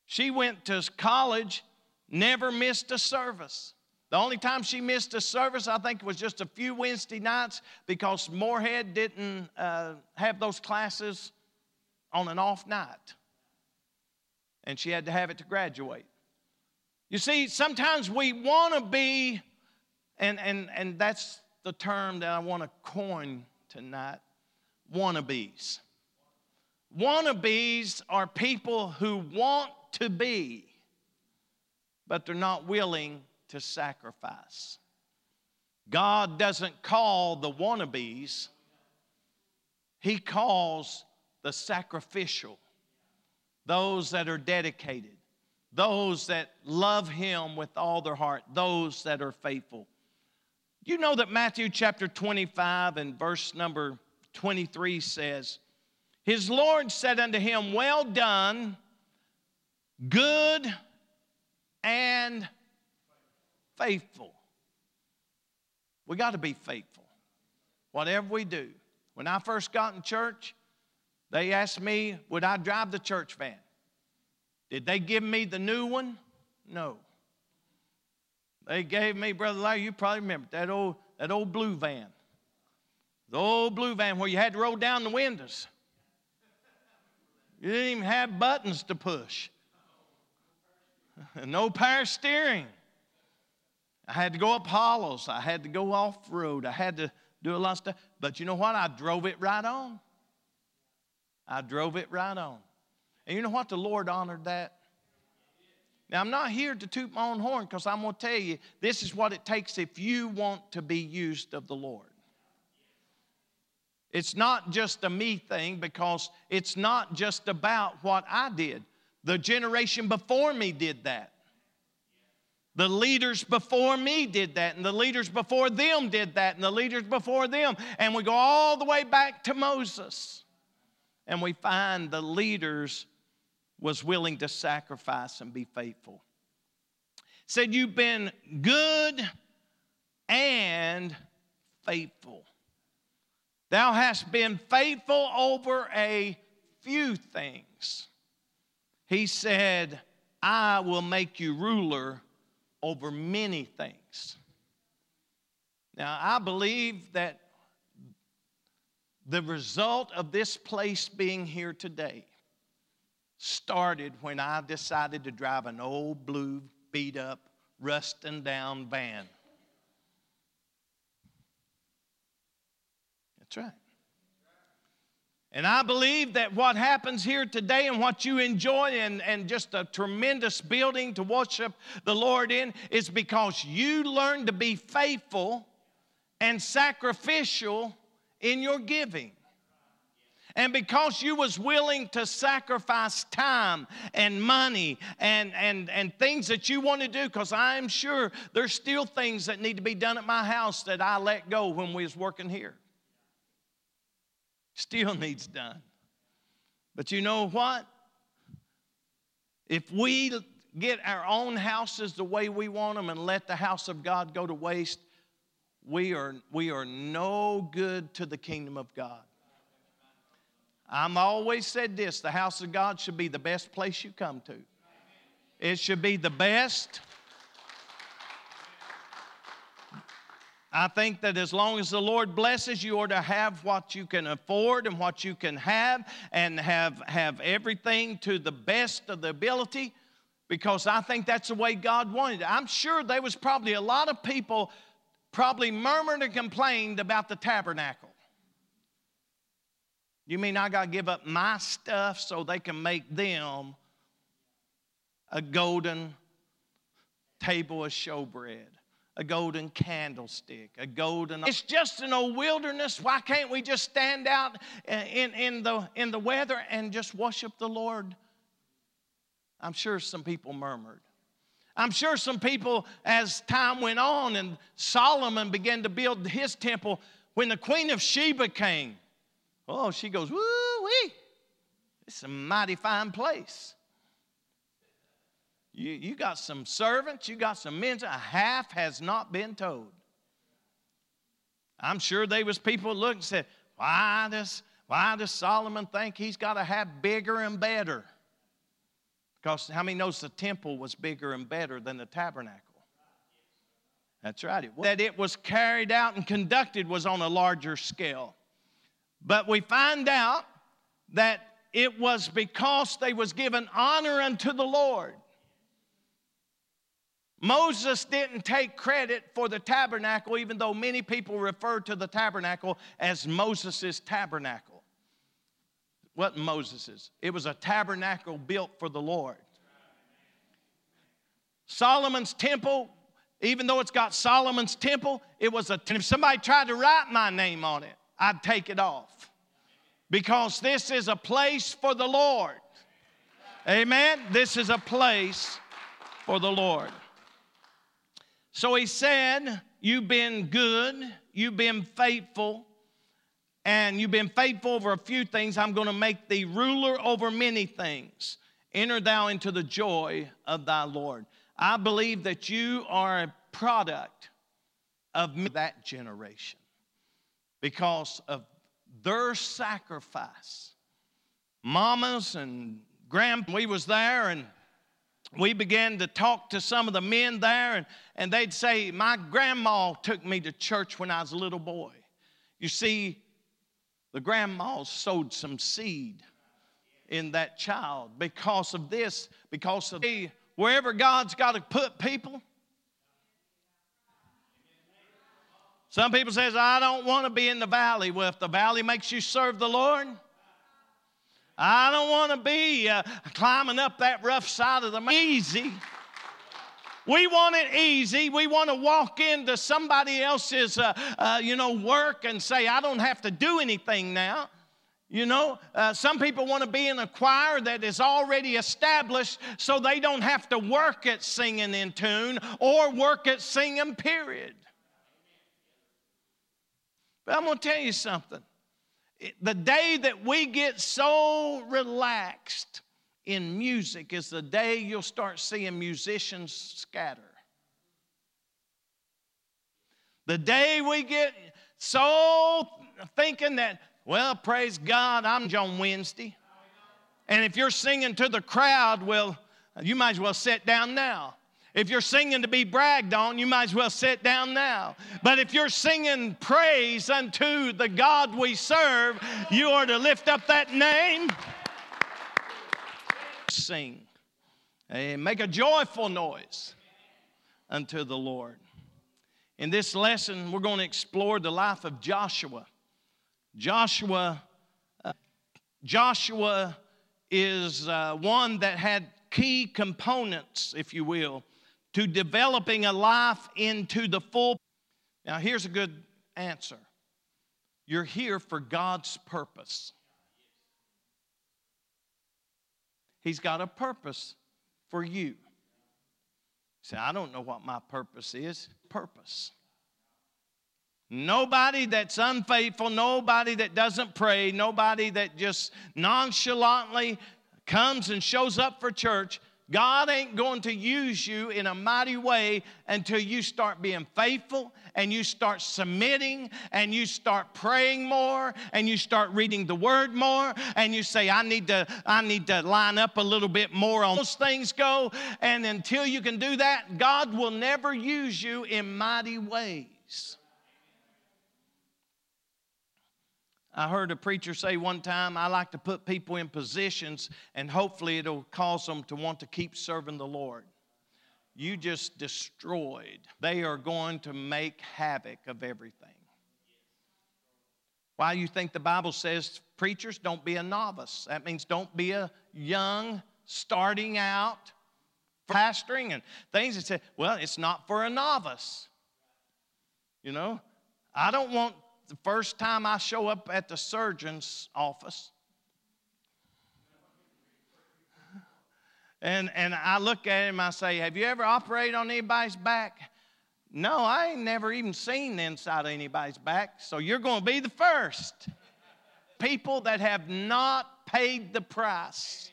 She went to college, never missed a service. The only time she missed a service, I think, was just a few Wednesday nights because Morehead didn't uh, have those classes on an off night. And she had to have it to graduate. You see, sometimes we want to be, and, and, and that's the term that I want to coin tonight wannabes. Wannabes are people who want to be, but they're not willing to sacrifice. God doesn't call the wannabes, He calls the sacrificial, those that are dedicated, those that love Him with all their heart, those that are faithful. You know that Matthew chapter 25 and verse number 23 says, His Lord said unto him, Well done, good and faithful. We got to be faithful. Whatever we do. When I first got in church, they asked me, would I drive the church van? Did they give me the new one? No. They gave me, Brother Larry, you probably remember that old, that old blue van. The old blue van where you had to roll down the windows. You didn't even have buttons to push. no power steering. I had to go up hollows. I had to go off road. I had to do a lot of stuff. But you know what? I drove it right on. I drove it right on. And you know what? The Lord honored that. Now, I'm not here to toot my own horn because I'm going to tell you this is what it takes if you want to be used of the Lord. It's not just a me thing because it's not just about what I did. The generation before me did that. The leaders before me did that, and the leaders before them did that, and the leaders before them. And we go all the way back to Moses. And we find the leaders was willing to sacrifice and be faithful. Said, You've been good and faithful. Thou hast been faithful over a few things. He said, I will make you ruler over many things. Now, I believe that the result of this place being here today started when I decided to drive an old blue, beat up, rusting down van. That's right. And I believe that what happens here today and what you enjoy and, and just a tremendous building to worship the Lord in is because you learn to be faithful and sacrificial in your giving. And because you was willing to sacrifice time and money and, and, and things that you want to do, because I'm sure there's still things that need to be done at my house that I let go when we was working here still needs done. But you know what? If we get our own houses the way we want them and let the house of God go to waste, we are, we are no good to the kingdom of God. I've always said this the house of God should be the best place you come to. It should be the best. I think that as long as the Lord blesses you, ought to have what you can afford and what you can have, and have, have everything to the best of the ability, because I think that's the way God wanted it. I'm sure there was probably a lot of people probably murmured and complained about the tabernacle. You mean I got to give up my stuff so they can make them a golden table of showbread? A golden candlestick, a golden. It's just an old wilderness. Why can't we just stand out uh, in, in, the, in the weather and just worship the Lord? I'm sure some people murmured. I'm sure some people, as time went on and Solomon began to build his temple, when the Queen of Sheba came, oh, she goes, woo wee, it's a mighty fine place. You, you got some servants, you got some men, a half has not been told. I'm sure there was people looking and said, why does, why does Solomon think he's got to have bigger and better? Because how many knows the temple was bigger and better than the tabernacle? That's right. It that it was carried out and conducted was on a larger scale. But we find out that it was because they was given honor unto the Lord. Moses didn't take credit for the tabernacle, even though many people refer to the tabernacle as Moses' tabernacle. What Moses's? It was a tabernacle built for the Lord. Solomon's temple, even though it's got Solomon's temple, it was a. If somebody tried to write my name on it, I'd take it off. Because this is a place for the Lord. Amen. This is a place for the Lord. So he said, You've been good, you've been faithful, and you've been faithful over a few things. I'm going to make thee ruler over many things. Enter thou into the joy of thy Lord. I believe that you are a product of that generation because of their sacrifice. Mamas and grand, we was there and we began to talk to some of the men there, and, and they'd say, My grandma took me to church when I was a little boy. You see, the grandma sowed some seed in that child because of this, because of wherever God's got to put people. Some people says, I don't want to be in the valley. Well, if the valley makes you serve the Lord, I don't want to be uh, climbing up that rough side of the mountain. Easy. We want it easy. We want to walk into somebody else's, uh, uh, you know, work and say, I don't have to do anything now. You know, uh, some people want to be in a choir that is already established so they don't have to work at singing in tune or work at singing, period. But I'm going to tell you something the day that we get so relaxed in music is the day you'll start seeing musicians scatter. The day we get so thinking that, well, praise God, I'm John Wednesday. And if you're singing to the crowd, well, you might as well sit down now. If you're singing to be bragged on, you might as well sit down now. But if you're singing praise unto the God we serve, you are to lift up that name. Sing. And make a joyful noise unto the Lord. In this lesson, we're going to explore the life of Joshua. Joshua, uh, Joshua is uh, one that had key components, if you will, to developing a life into the full. Now, here's a good answer you're here for God's purpose. He's got a purpose for you. Say, I don't know what my purpose is. Purpose. Nobody that's unfaithful, nobody that doesn't pray, nobody that just nonchalantly comes and shows up for church God ain't going to use you in a mighty way until you start being faithful and you start submitting and you start praying more and you start reading the word more and you say I need to I need to line up a little bit more on those things go and until you can do that God will never use you in mighty ways. I heard a preacher say one time, I like to put people in positions and hopefully it'll cause them to want to keep serving the Lord. You just destroyed. They are going to make havoc of everything. Why you think the Bible says preachers don't be a novice? That means don't be a young starting out pastoring and things that say, well, it's not for a novice. You know, I don't want the first time I show up at the surgeon's office and, and I look at him, I say, Have you ever operated on anybody's back? No, I ain't never even seen the inside of anybody's back, so you're going to be the first. People that have not paid the price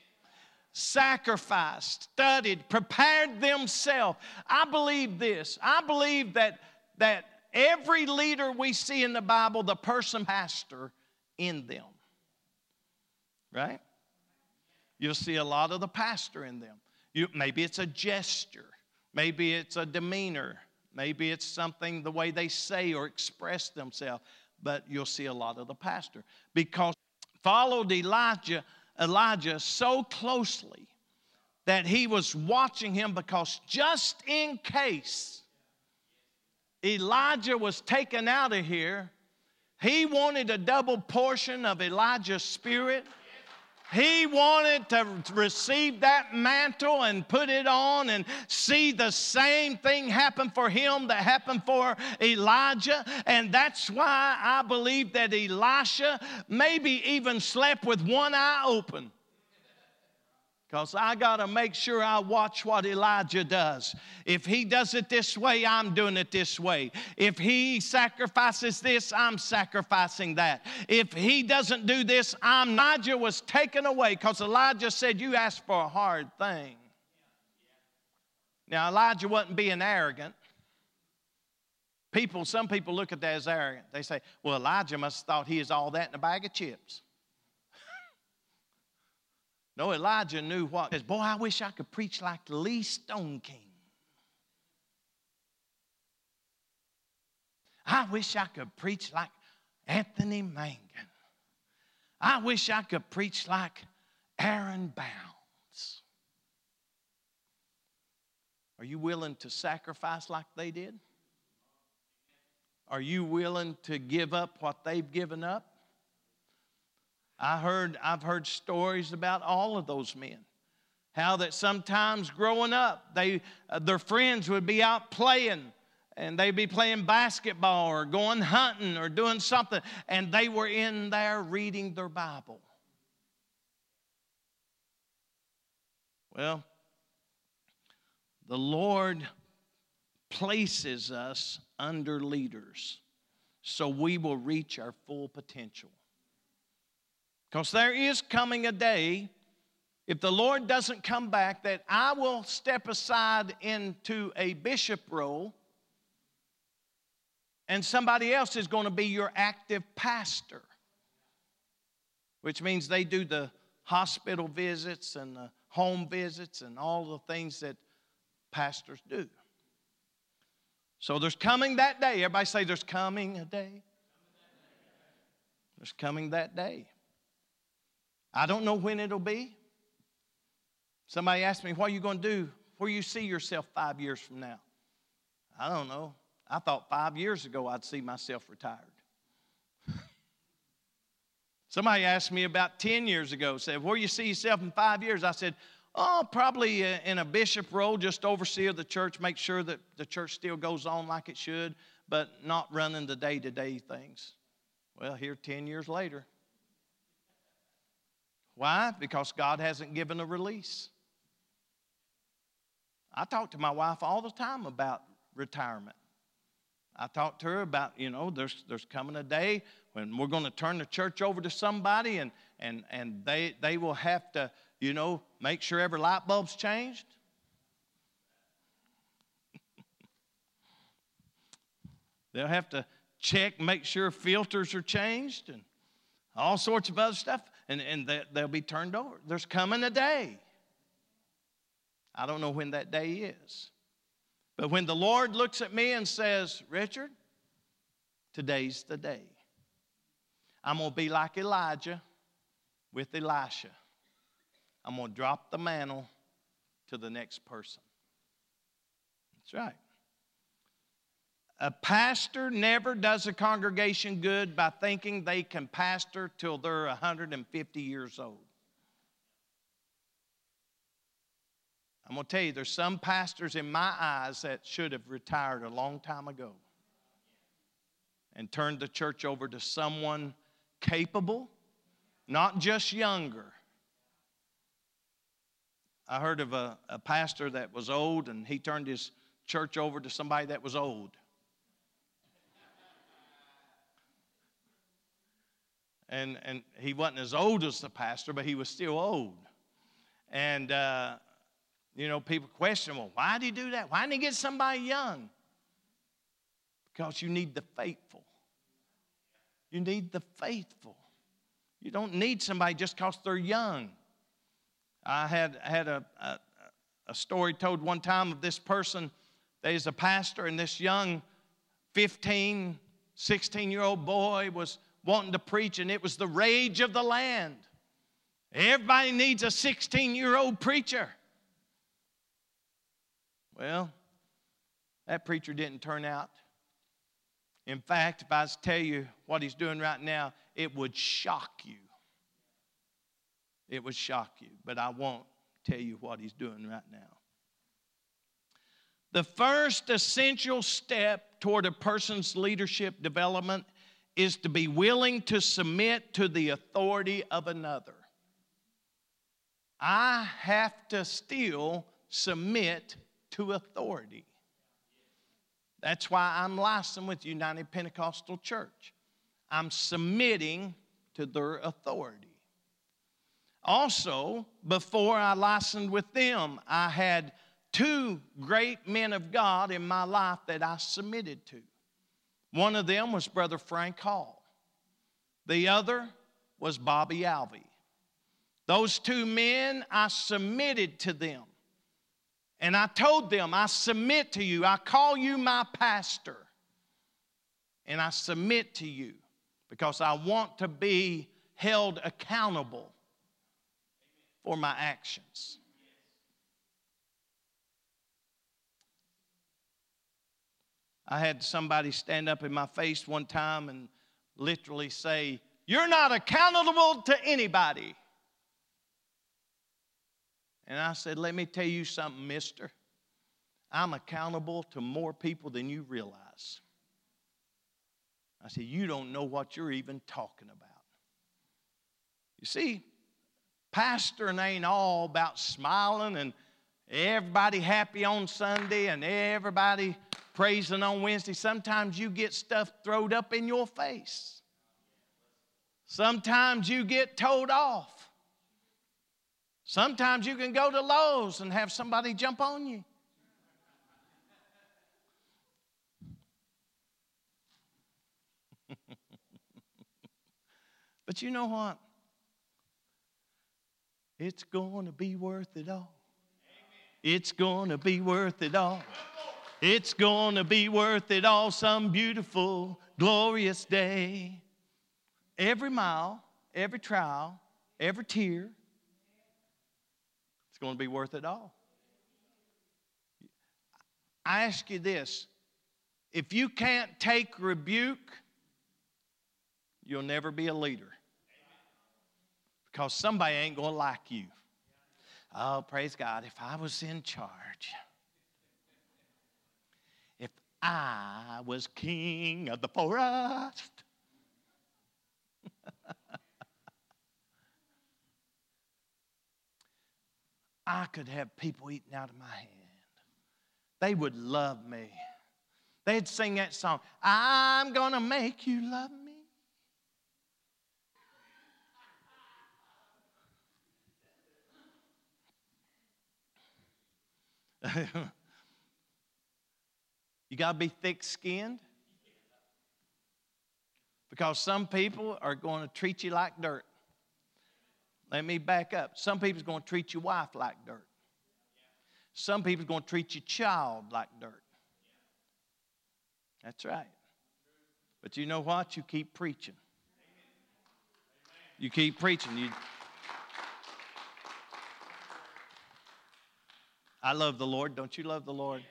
sacrificed, studied, prepared themselves. I believe this. I believe that, that every leader we see in the Bible, the person pastor in them. Right? You'll see a lot of the pastor in them. You, maybe it's a gesture, maybe it's a demeanor, maybe it's something the way they say or express themselves, but you'll see a lot of the pastor because followed Elijah Elijah so closely that he was watching him because just in case Elijah was taken out of here, he wanted a double portion of Elijah's spirit. He wanted to receive that mantle and put it on and see the same thing happen for him that happened for Elijah. And that's why I believe that Elisha maybe even slept with one eye open. Because I got to make sure I watch what Elijah does. If he does it this way, I'm doing it this way. If he sacrifices this, I'm sacrificing that. If he doesn't do this, I'm. Elijah was taken away because Elijah said, You asked for a hard thing. Now, Elijah wasn't being arrogant. People, some people look at that as arrogant. They say, Well, Elijah must have thought he is all that in a bag of chips. No, Elijah knew what. Says, Boy, I wish I could preach like Lee Stoneking. I wish I could preach like Anthony Mangun. I wish I could preach like Aaron Bounds. Are you willing to sacrifice like they did? Are you willing to give up what they've given up? I heard, I've heard stories about all of those men. How that sometimes growing up, they, uh, their friends would be out playing and they'd be playing basketball or going hunting or doing something, and they were in there reading their Bible. Well, the Lord places us under leaders so we will reach our full potential. Because there is coming a day, if the Lord doesn't come back, that I will step aside into a bishop role and somebody else is going to be your active pastor, which means they do the hospital visits and the home visits and all the things that pastors do. So there's coming that day. Everybody say, There's coming a day. There's coming that day. I don't know when it'll be. Somebody asked me, What are you going to do? Where you see yourself five years from now? I don't know. I thought five years ago I'd see myself retired. Somebody asked me about 10 years ago, said, Where you see yourself in five years? I said, Oh, probably in a bishop role, just oversee of the church, make sure that the church still goes on like it should, but not running the day to day things. Well, here 10 years later, why? Because God hasn't given a release. I talk to my wife all the time about retirement. I talk to her about, you know, there's, there's coming a day when we're going to turn the church over to somebody and, and, and they, they will have to, you know, make sure every light bulb's changed. They'll have to check, make sure filters are changed and all sorts of other stuff and, and they'll be turned over. There's coming a day. I don't know when that day is. But when the Lord looks at me and says, Richard, today's the day. I'm going to be like Elijah with Elisha. I'm going to drop the mantle to the next person. That's right. A pastor never does a congregation good by thinking they can pastor till they're 150 years old. I'm going to tell you, there's some pastors in my eyes that should have retired a long time ago and turned the church over to someone capable, not just younger. I heard of a, a pastor that was old and he turned his church over to somebody that was old. And, and he wasn't as old as the pastor, but he was still old. And, uh, you know, people question, well, why did he do that? Why didn't he get somebody young? Because you need the faithful. You need the faithful. You don't need somebody just because they're young. I had, had a, a, a story told one time of this person that is a pastor, and this young 15, 16 year old boy was wanting to preach, and it was the rage of the land. Everybody needs a 16 year old preacher. Well, that preacher didn't turn out. In fact, if I was to tell you what he's doing right now, it would shock you. It would shock you, but I won't tell you what he's doing right now. The first essential step toward a person's leadership development is to be willing to submit to the authority of another. I have to still submit to authority. That's why I'm licensed with United Pentecostal Church. I'm submitting to their authority. Also, before I licensed with them, I had two great men of God in my life that I submitted to. One of them was Brother Frank Hall, the other was Bobby Alvey. Those two men, I submitted to them. And I told them, I submit to you. I call you my pastor. And I submit to you because I want to be held accountable for my actions. I had somebody stand up in my face one time and literally say, You're not accountable to anybody. And I said, Let me tell you something, mister. I'm accountable to more people than you realize. I said, You don't know what you're even talking about. You see, pastoring ain't all about smiling and everybody happy on Sunday and everybody praising on Wednesday, sometimes you get stuff thrown up in your face. Sometimes you get told off. Sometimes you can go to Lowe's and have somebody jump on you. but you know what? It's going to be worth it all. It's going to be worth it all. It's going to be worth it all some beautiful, glorious day. Every mile, every trial, every tear, it's going to be worth it all. I ask you this if you can't take rebuke, you'll never be a leader. Because somebody ain't going to like you. Oh, praise God, if I was in charge. I was king of the forest. I could have people eating out of my hand. They would love me. They'd sing that song, I'm gonna make you love me. You got to be thick skinned. Because some people are going to treat you like dirt. Let me back up. Some people's going to treat your wife like dirt. Some people's going to treat your child like dirt. That's right. But you know what? You keep preaching. You keep preaching. You, I love the Lord. Don't you love the Lord?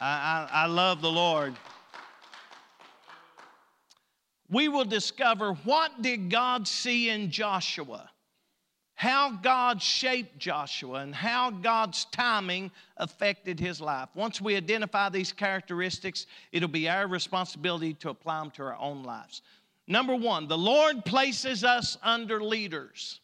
I, I, love the Lord. We will discover what did God see in Joshua, how God shaped Joshua, and how God's timing affected his life. Once we identify these characteristics, it'll be our responsibility to apply them to our own lives. Number one, the Lord places us under leaders.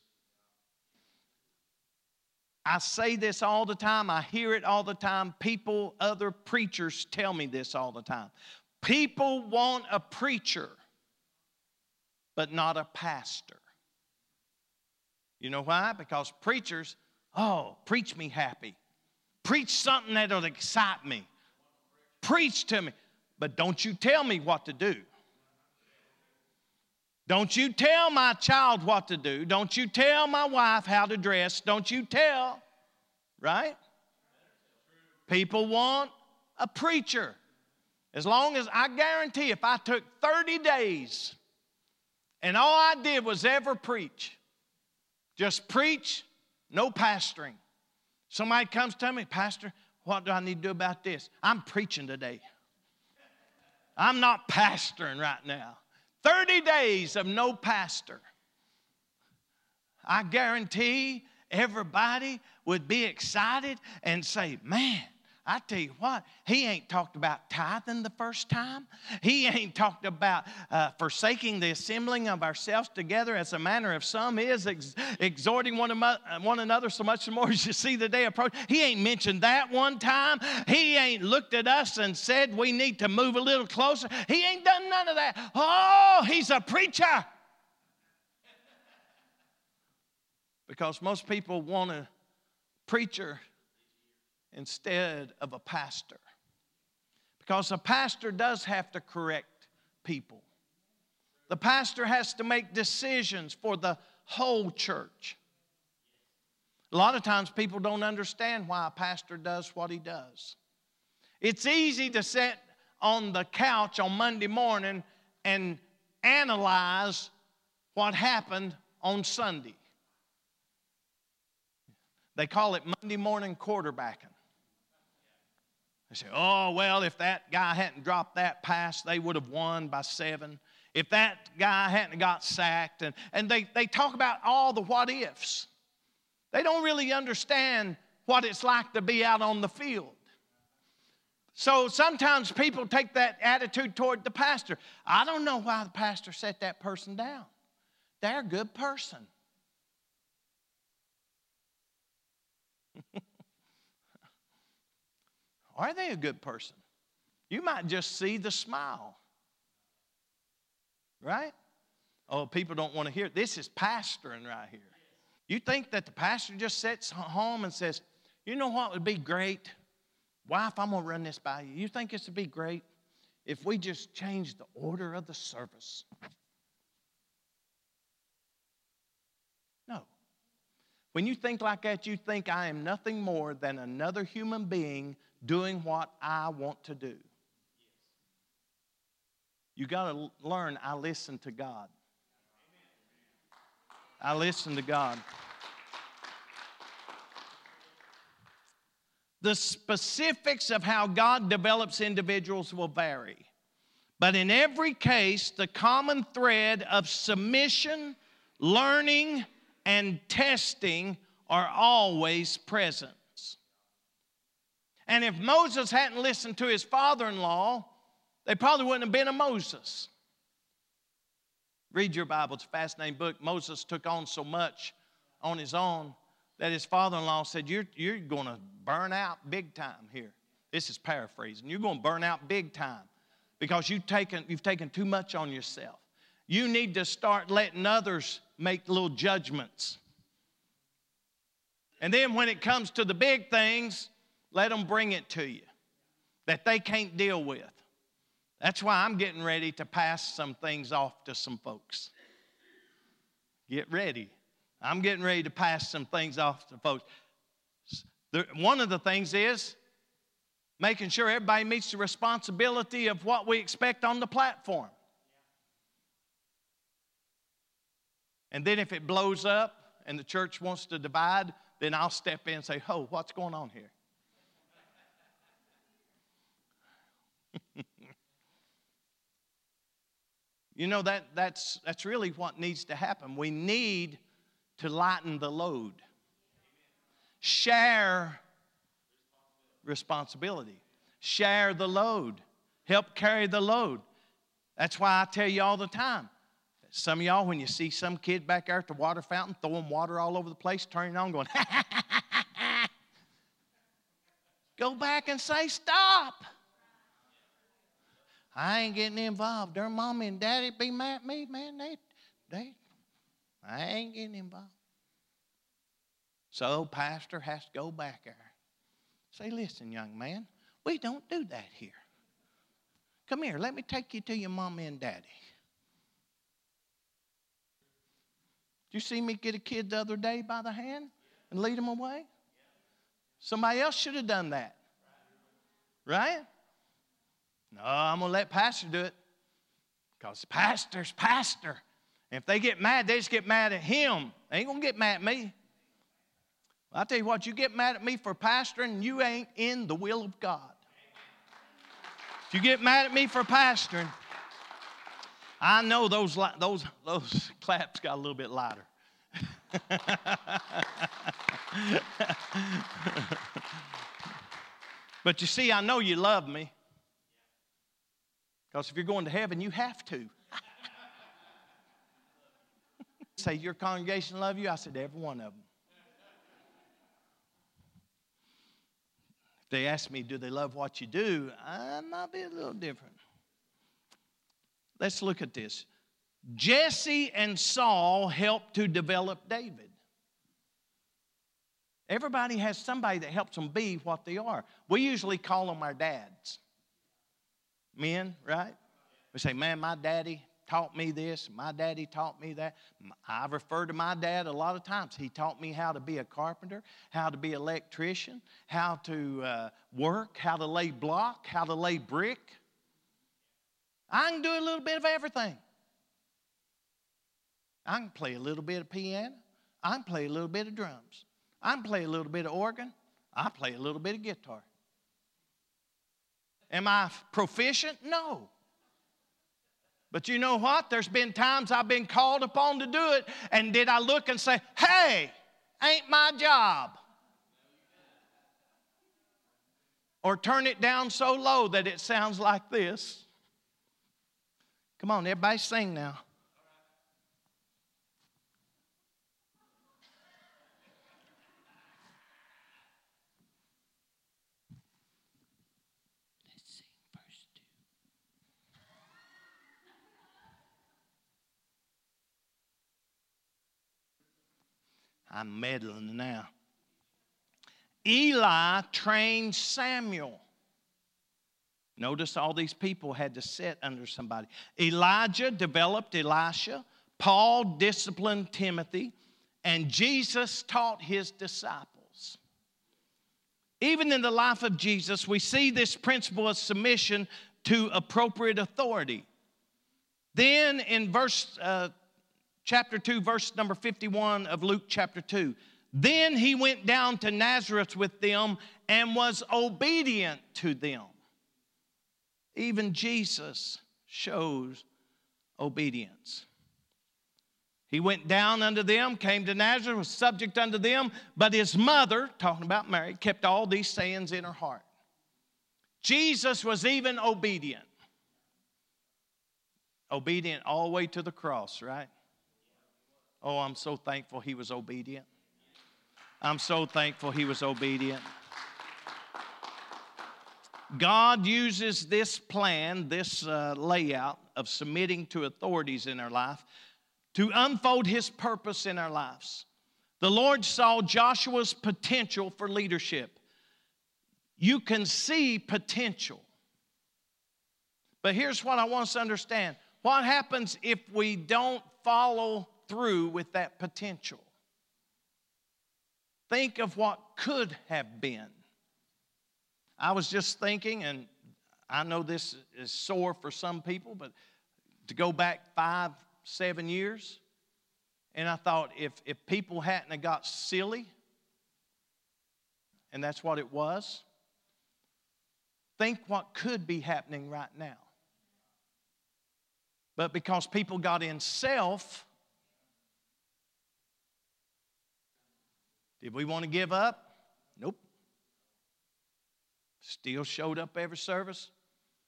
I say this all the time. I hear it all the time. People, other preachers tell me this all the time. People want a preacher, but not a pastor. You know why? Because preachers, oh, preach me happy. Preach something that'll excite me. Preach to me. But don't you tell me what to do. Don't you tell my child what to do. Don't you tell my wife how to dress. Don't you tell, right? People want a preacher. As long as I guarantee if I took 30 days and all I did was ever preach, just preach, no pastoring. Somebody comes to me, Pastor, what do I need to do about this? I'm preaching today. I'm not pastoring right now. 30 days of no pastor. I guarantee everybody would be excited and say, Man, I tell you what, he ain't talked about tithing the first time. He ain't talked about uh, forsaking the assembling of ourselves together as a manner of some is, ex- exhorting one, amo- one another so much the more as you see the day approach. He ain't mentioned that one time. He ain't looked at us and said we need to move a little closer. He ain't done none of that. Oh, he's a preacher. Because most people want a preacher instead of a pastor. Because a pastor does have to correct people. The pastor has to make decisions for the whole church. A lot of times people don't understand why a pastor does what he does. It's easy to sit on the couch on Monday morning and analyze what happened on Sunday. They call it Monday morning quarterbacking. They say, oh, well, if that guy hadn't dropped that pass, they would have won by seven. If that guy hadn't got sacked. And, and they, they talk about all the what ifs. They don't really understand what it's like to be out on the field. So sometimes people take that attitude toward the pastor. I don't know why the pastor set that person down. They're a good person. Are they a good person? You might just see the smile. Right? Oh, people don't want to hear it. This is pastoring right here. You think that the pastor just sits home and says, You know what would be great? Wife, I'm going to run this by you. You think this would be great if we just change the order of the service? No. When you think like that, you think I am nothing more than another human being doing what I want to do. You got to learn I listen to God. I listen to God. The specifics of how God develops individuals will vary. But in every case, the common thread of submission, learning, and testing are always present. And if Moses hadn't listened to his father in law, they probably wouldn't have been a Moses. Read your Bible, it's a fascinating book. Moses took on so much on his own that his father in law said, You're, you're going to burn out big time here. This is paraphrasing. You're going to burn out big time because you've taken, you've taken too much on yourself. You need to start letting others make little judgments. And then when it comes to the big things, let them bring it to you that they can't deal with. That's why I'm getting ready to pass some things off to some folks. Get ready. I'm getting ready to pass some things off to folks. One of the things is making sure everybody meets the responsibility of what we expect on the platform. And then if it blows up and the church wants to divide, then I'll step in and say, Oh, what's going on here? You know, that, that's, that's really what needs to happen. We need to lighten the load, share responsibility, share the load, help carry the load. That's why I tell you all the time. Some of y'all, when you see some kid back there at the water fountain throwing water all over the place, turning on, going, go back and say, stop. I ain't getting involved. Their mommy and daddy be mad at me, man. They, they, I ain't getting involved. So, pastor has to go back there. Say, listen, young man, we don't do that here. Come here, let me take you to your mommy and daddy. You see me get a kid the other day by the hand and lead him away? Somebody else should have done that. Right? No, I'm going to let pastor do it. Because pastor's pastor. And if they get mad, they just get mad at him. They ain't going to get mad at me. I'll tell you what, you get mad at me for pastoring, you ain't in the will of God. If you get mad at me for pastoring, I know those, those, those claps got a little bit lighter. but you see, I know you love me. Because if you're going to heaven, you have to. Say, your congregation love you? I said, every one of them. If they ask me, do they love what you do? I might be a little different. Let's look at this. Jesse and Saul helped to develop David. Everybody has somebody that helps them be what they are. We usually call them our dads. Men, right? We say, man, my daddy taught me this, my daddy taught me that. I refer to my dad a lot of times. He taught me how to be a carpenter, how to be an electrician, how to uh, work, how to lay block, how to lay brick. I can do a little bit of everything. I can play a little bit of piano. I can play a little bit of drums. I can play a little bit of organ. I play a little bit of guitar. Am I proficient? No. But you know what? There's been times I've been called upon to do it, and did I look and say, hey, ain't my job? Or turn it down so low that it sounds like this. Come on, everybody sing now. I'm meddling now. Eli trained Samuel. Notice all these people had to sit under somebody. Elijah developed Elisha, Paul disciplined Timothy, and Jesus taught his disciples. Even in the life of Jesus, we see this principle of submission to appropriate authority. Then in verse uh, chapter 2, verse number 51 of Luke chapter 2. Then he went down to Nazareth with them and was obedient to them. Even Jesus shows obedience. He went down unto them, came to Nazareth, was subject unto them, but his mother, talking about Mary, kept all these sayings in her heart. Jesus was even obedient. Obedient all the way to the cross, right? Oh, I'm so thankful he was obedient. I'm so thankful he was obedient. God uses this plan, this uh, layout of submitting to authorities in our life to unfold his purpose in our lives. The Lord saw Joshua's potential for leadership. You can see potential. But here's what I want us to understand what happens if we don't follow through with that potential. Think of what could have been. I was just thinking, and I know this is sore for some people, but to go back five, seven years, And I thought if, if people hadn't have got silly, and that's what it was, think what could be happening right now. But because people got in self, did we want to give up? Nope. Still showed up every service,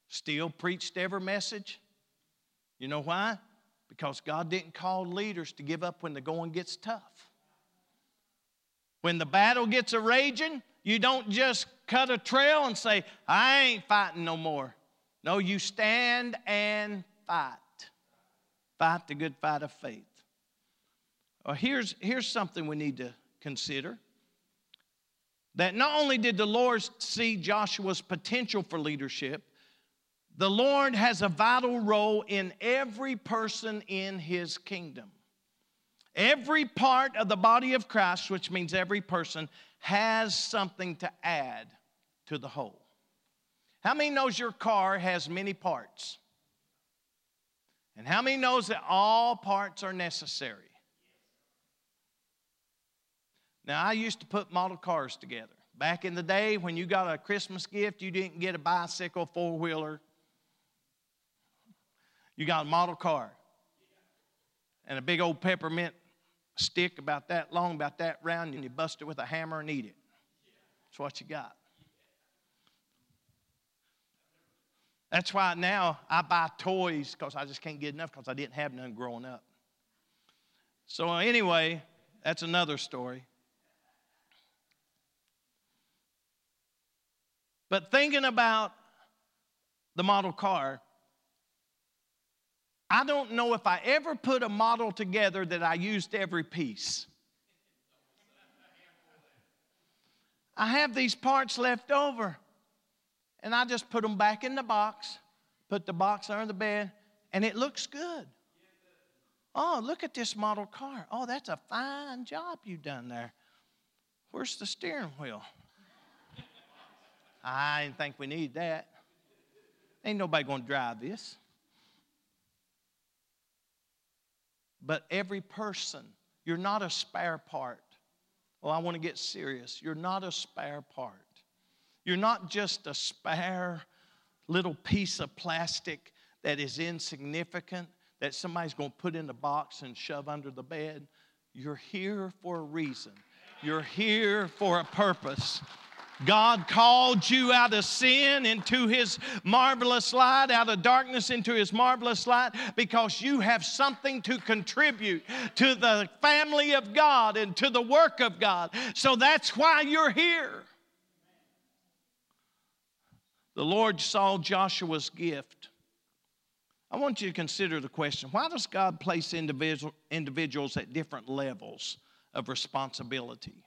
still preached every message. You know why? Because God didn't call leaders to give up when the going gets tough. When the battle gets a raging, you don't just cut a trail and say, I ain't fighting no more. No, you stand and fight. Fight the good fight of faith. Well, here's, here's something we need to consider that not only did the Lord see Joshua's potential for leadership, the Lord has a vital role in every person in his kingdom. Every part of the body of Christ, which means every person, has something to add to the whole. How many knows your car has many parts? And how many knows that all parts are necessary? Now, I used to put model cars together. Back in the day when you got a Christmas gift, you didn't get a bicycle, four wheeler, you got a model car and a big old peppermint stick about that long, about that round, and you bust it with a hammer and eat it. That's what you got. That's why now I buy toys because I just can't get enough because I didn't have none growing up. So, anyway, that's another story. But thinking about the model car, I don't know if I ever put a model together that I used every piece. I have these parts left over, and I just put them back in the box, put the box under the bed, and it looks good. Oh, look at this model car. Oh, that's a fine job you've done there. Where's the steering wheel? I didn't think we need that. Ain't nobody going to drive this. But every person, you're not a spare part. Oh, I want to get serious. You're not a spare part. You're not just a spare little piece of plastic that is insignificant that somebody's going to put in a box and shove under the bed. You're here for a reason. You're here for a purpose. God called you out of sin into His marvelous light, out of darkness into His marvelous light, because you have something to contribute to the family of God and to the work of God. So that's why you're here. The Lord saw Joshua's gift. I want you to consider the question why does God place individual, individuals at different levels of responsibility?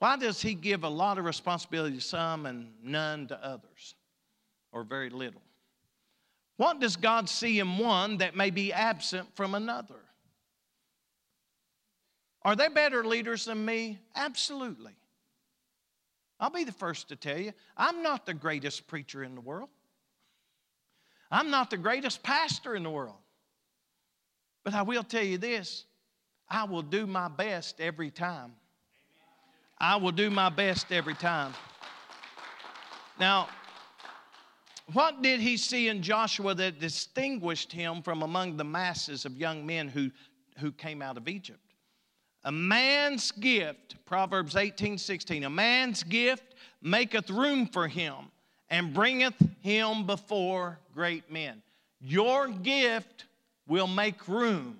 Why does he give a lot of responsibility to some and none to others, or very little? What does God see in one that may be absent from another? Are they better leaders than me? Absolutely. I'll be the first to tell you, I'm not the greatest preacher in the world. I'm not the greatest pastor in the world. But I will tell you this I will do my best every time. I will do my best every time. Now, what did he see in Joshua that distinguished him from among the masses of young men who, who came out of Egypt? A man's gift, Proverbs 18 16, a man's gift maketh room for him and bringeth him before great men. Your gift will make room.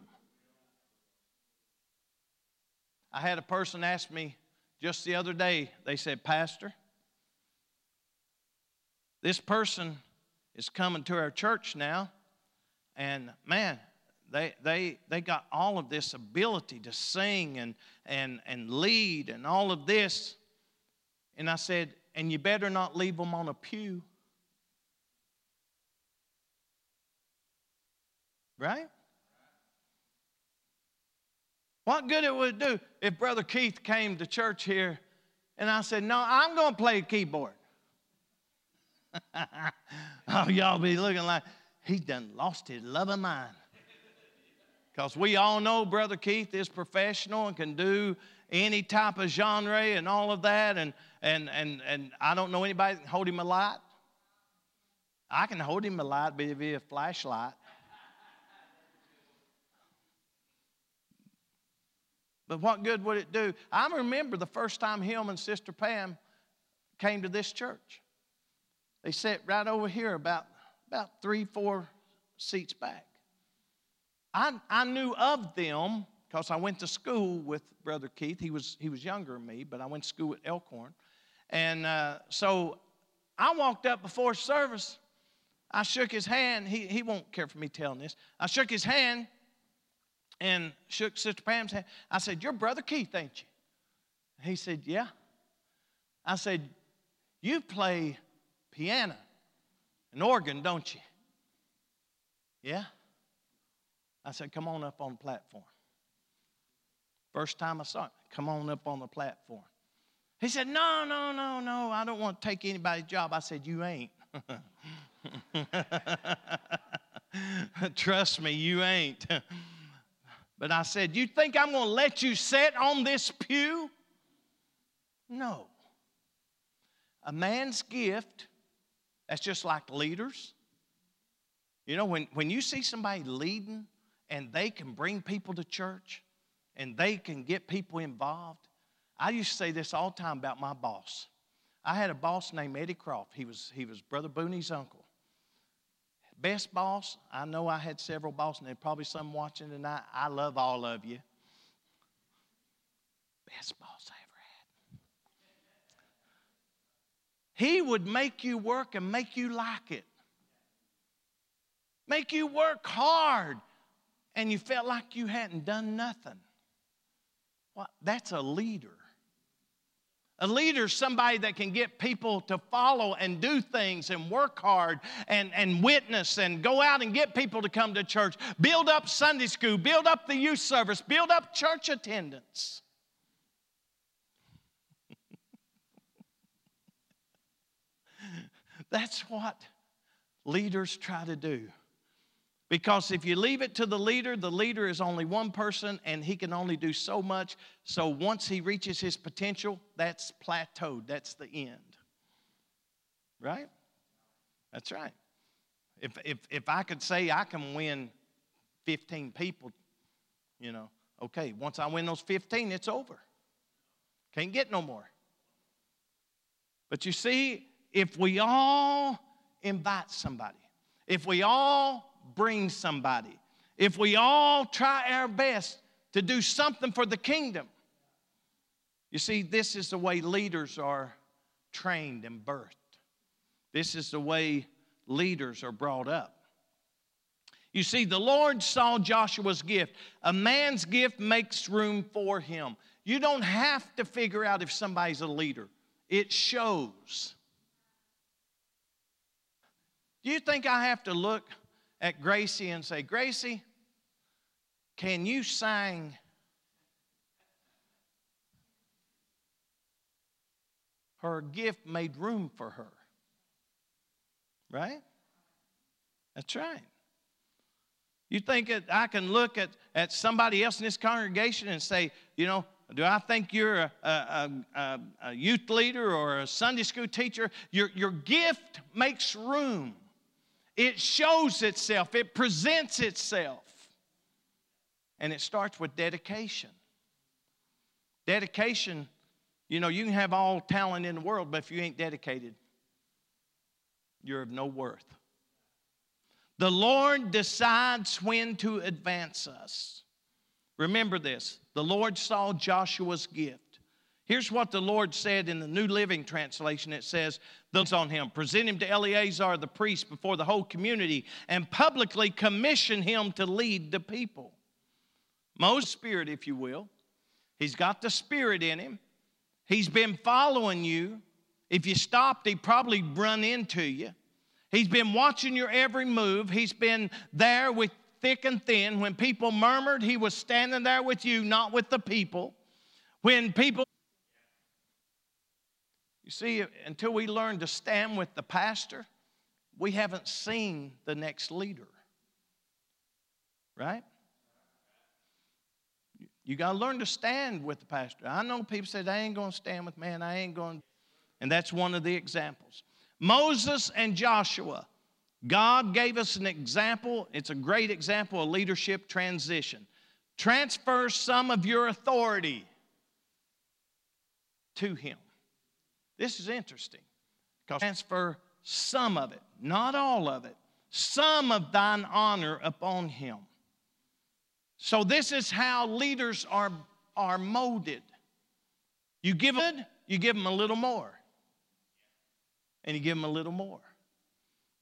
I had a person ask me just the other day, they said, Pastor, this person is coming to our church now, and man, they, they, they got all of this ability to sing and, and, and lead and all of this. And I said, and you better not leave them on a pew. Right? What good it would do if Brother Keith came to church here and I said, No, I'm going to play keyboard. oh, y'all be looking like he done lost his love of mine. Because we all know Brother Keith is professional and can do any type of genre and all of that. And, and, and, and I don't know anybody that can hold him a light. I can hold him a light, but it'd be a flashlight. But what good would it do? I remember the first time him and Sister Pam came to this church. They sat right over here, about, about three, four seats back. I, I knew of them because I went to school with Brother Keith. He was, he was younger than me, but I went to school at Elkhorn. And uh, so I walked up before service. I shook his hand. He, he won't care for me telling this. I shook his hand and shook Sister Pam's hand. I said, You're Brother Keith, ain't you? He said, Yeah. I said, You play piano and organ, don't you? Yeah. I said, Come on up on the platform. First time I saw him, come on up on the platform. He said, No, no, no, no, I don't want to take anybody's job. I said, You ain't. Trust me, you ain't. But I said, You think I'm going to let you sit on this pew? No. A man's gift, that's just like leaders. You know, when, when you see somebody leading and they can bring people to church and they can get people involved, I used to say this all the time about my boss. I had a boss named Eddie Croft. He was, he was Brother Booney's uncle. Best boss, I know I had several bosses, and there's probably some watching tonight. I love all of you. Best boss I ever had. He would make you work and make you like it. Make you work hard, and you felt like you hadn't done nothing. Well, that's a leader. A leader is somebody that can get people to follow and do things and work hard and, and witness and go out and get people to come to church, build up Sunday school, build up the youth service, build up church attendance. That's what leaders try to do. Because if you leave it to the leader, the leader is only one person and he can only do so much. So once he reaches his potential, that's plateaued. That's the end. Right? That's right. If, if, if I could say I can win 15 people, you know, okay, once I win those 15, it's over. Can't get no more. But you see, if we all invite somebody, if we all bring somebody, if we all try our best to do something for the kingdom, you see, this is the way leaders are trained and birthed. This is the way leaders are brought up. You see, the Lord saw Joshua's gift. A man's gift makes room for him. You don't have to figure out if somebody's a leader, it shows. Do you think I have to look at Gracie and say, Gracie, can you sing? Her gift made room for her. Right? That's right. You think that I can look at, at somebody else in this congregation and say, you know, do I think you're a, a, a, a youth leader or a Sunday school teacher? Your, your gift makes room. It shows itself, it presents itself. And it starts with dedication. Dedication, you know, you can have all talent in the world, but if you ain't dedicated, you're of no worth. The Lord decides when to advance us. Remember this the Lord saw Joshua's gift. Here's what the Lord said in the New Living Translation it says, Those on him, present him to Eleazar the priest before the whole community, and publicly commission him to lead the people. Moses' spirit, if you will. He's got the spirit in him. He's been following you. If you stopped, he'd probably run into you. He's been watching your every move. He's been there with thick and thin. When people murmured, he was standing there with you, not with the people. When people you see, until we learn to stand with the pastor, we haven't seen the next leader. Right? You got to learn to stand with the pastor. I know people say, I ain't going to stand with man, I ain't going And that's one of the examples. Moses and Joshua. God gave us an example. It's a great example of leadership transition. Transfer some of your authority to him. This is interesting because transfer some of it, not all of it, some of thine honor upon him. So, this is how leaders are, are molded. You give them, you give them a little more, and you give them a little more.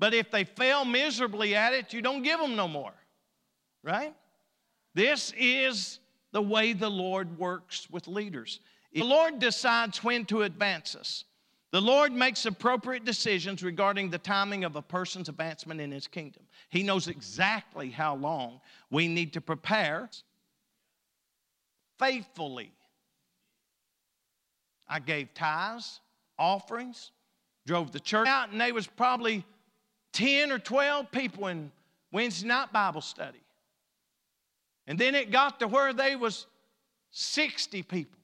But if they fail miserably at it, you don't give them no more, right? This is the way the Lord works with leaders. If The Lord decides when to advance us. The Lord makes appropriate decisions regarding the timing of a person's advancement in His kingdom. He knows exactly how long we need to prepare faithfully. I gave tithes, offerings, drove the church out, and there was probably 10 or 12 people in Wednesday night Bible study. And then it got to where they was 60 people.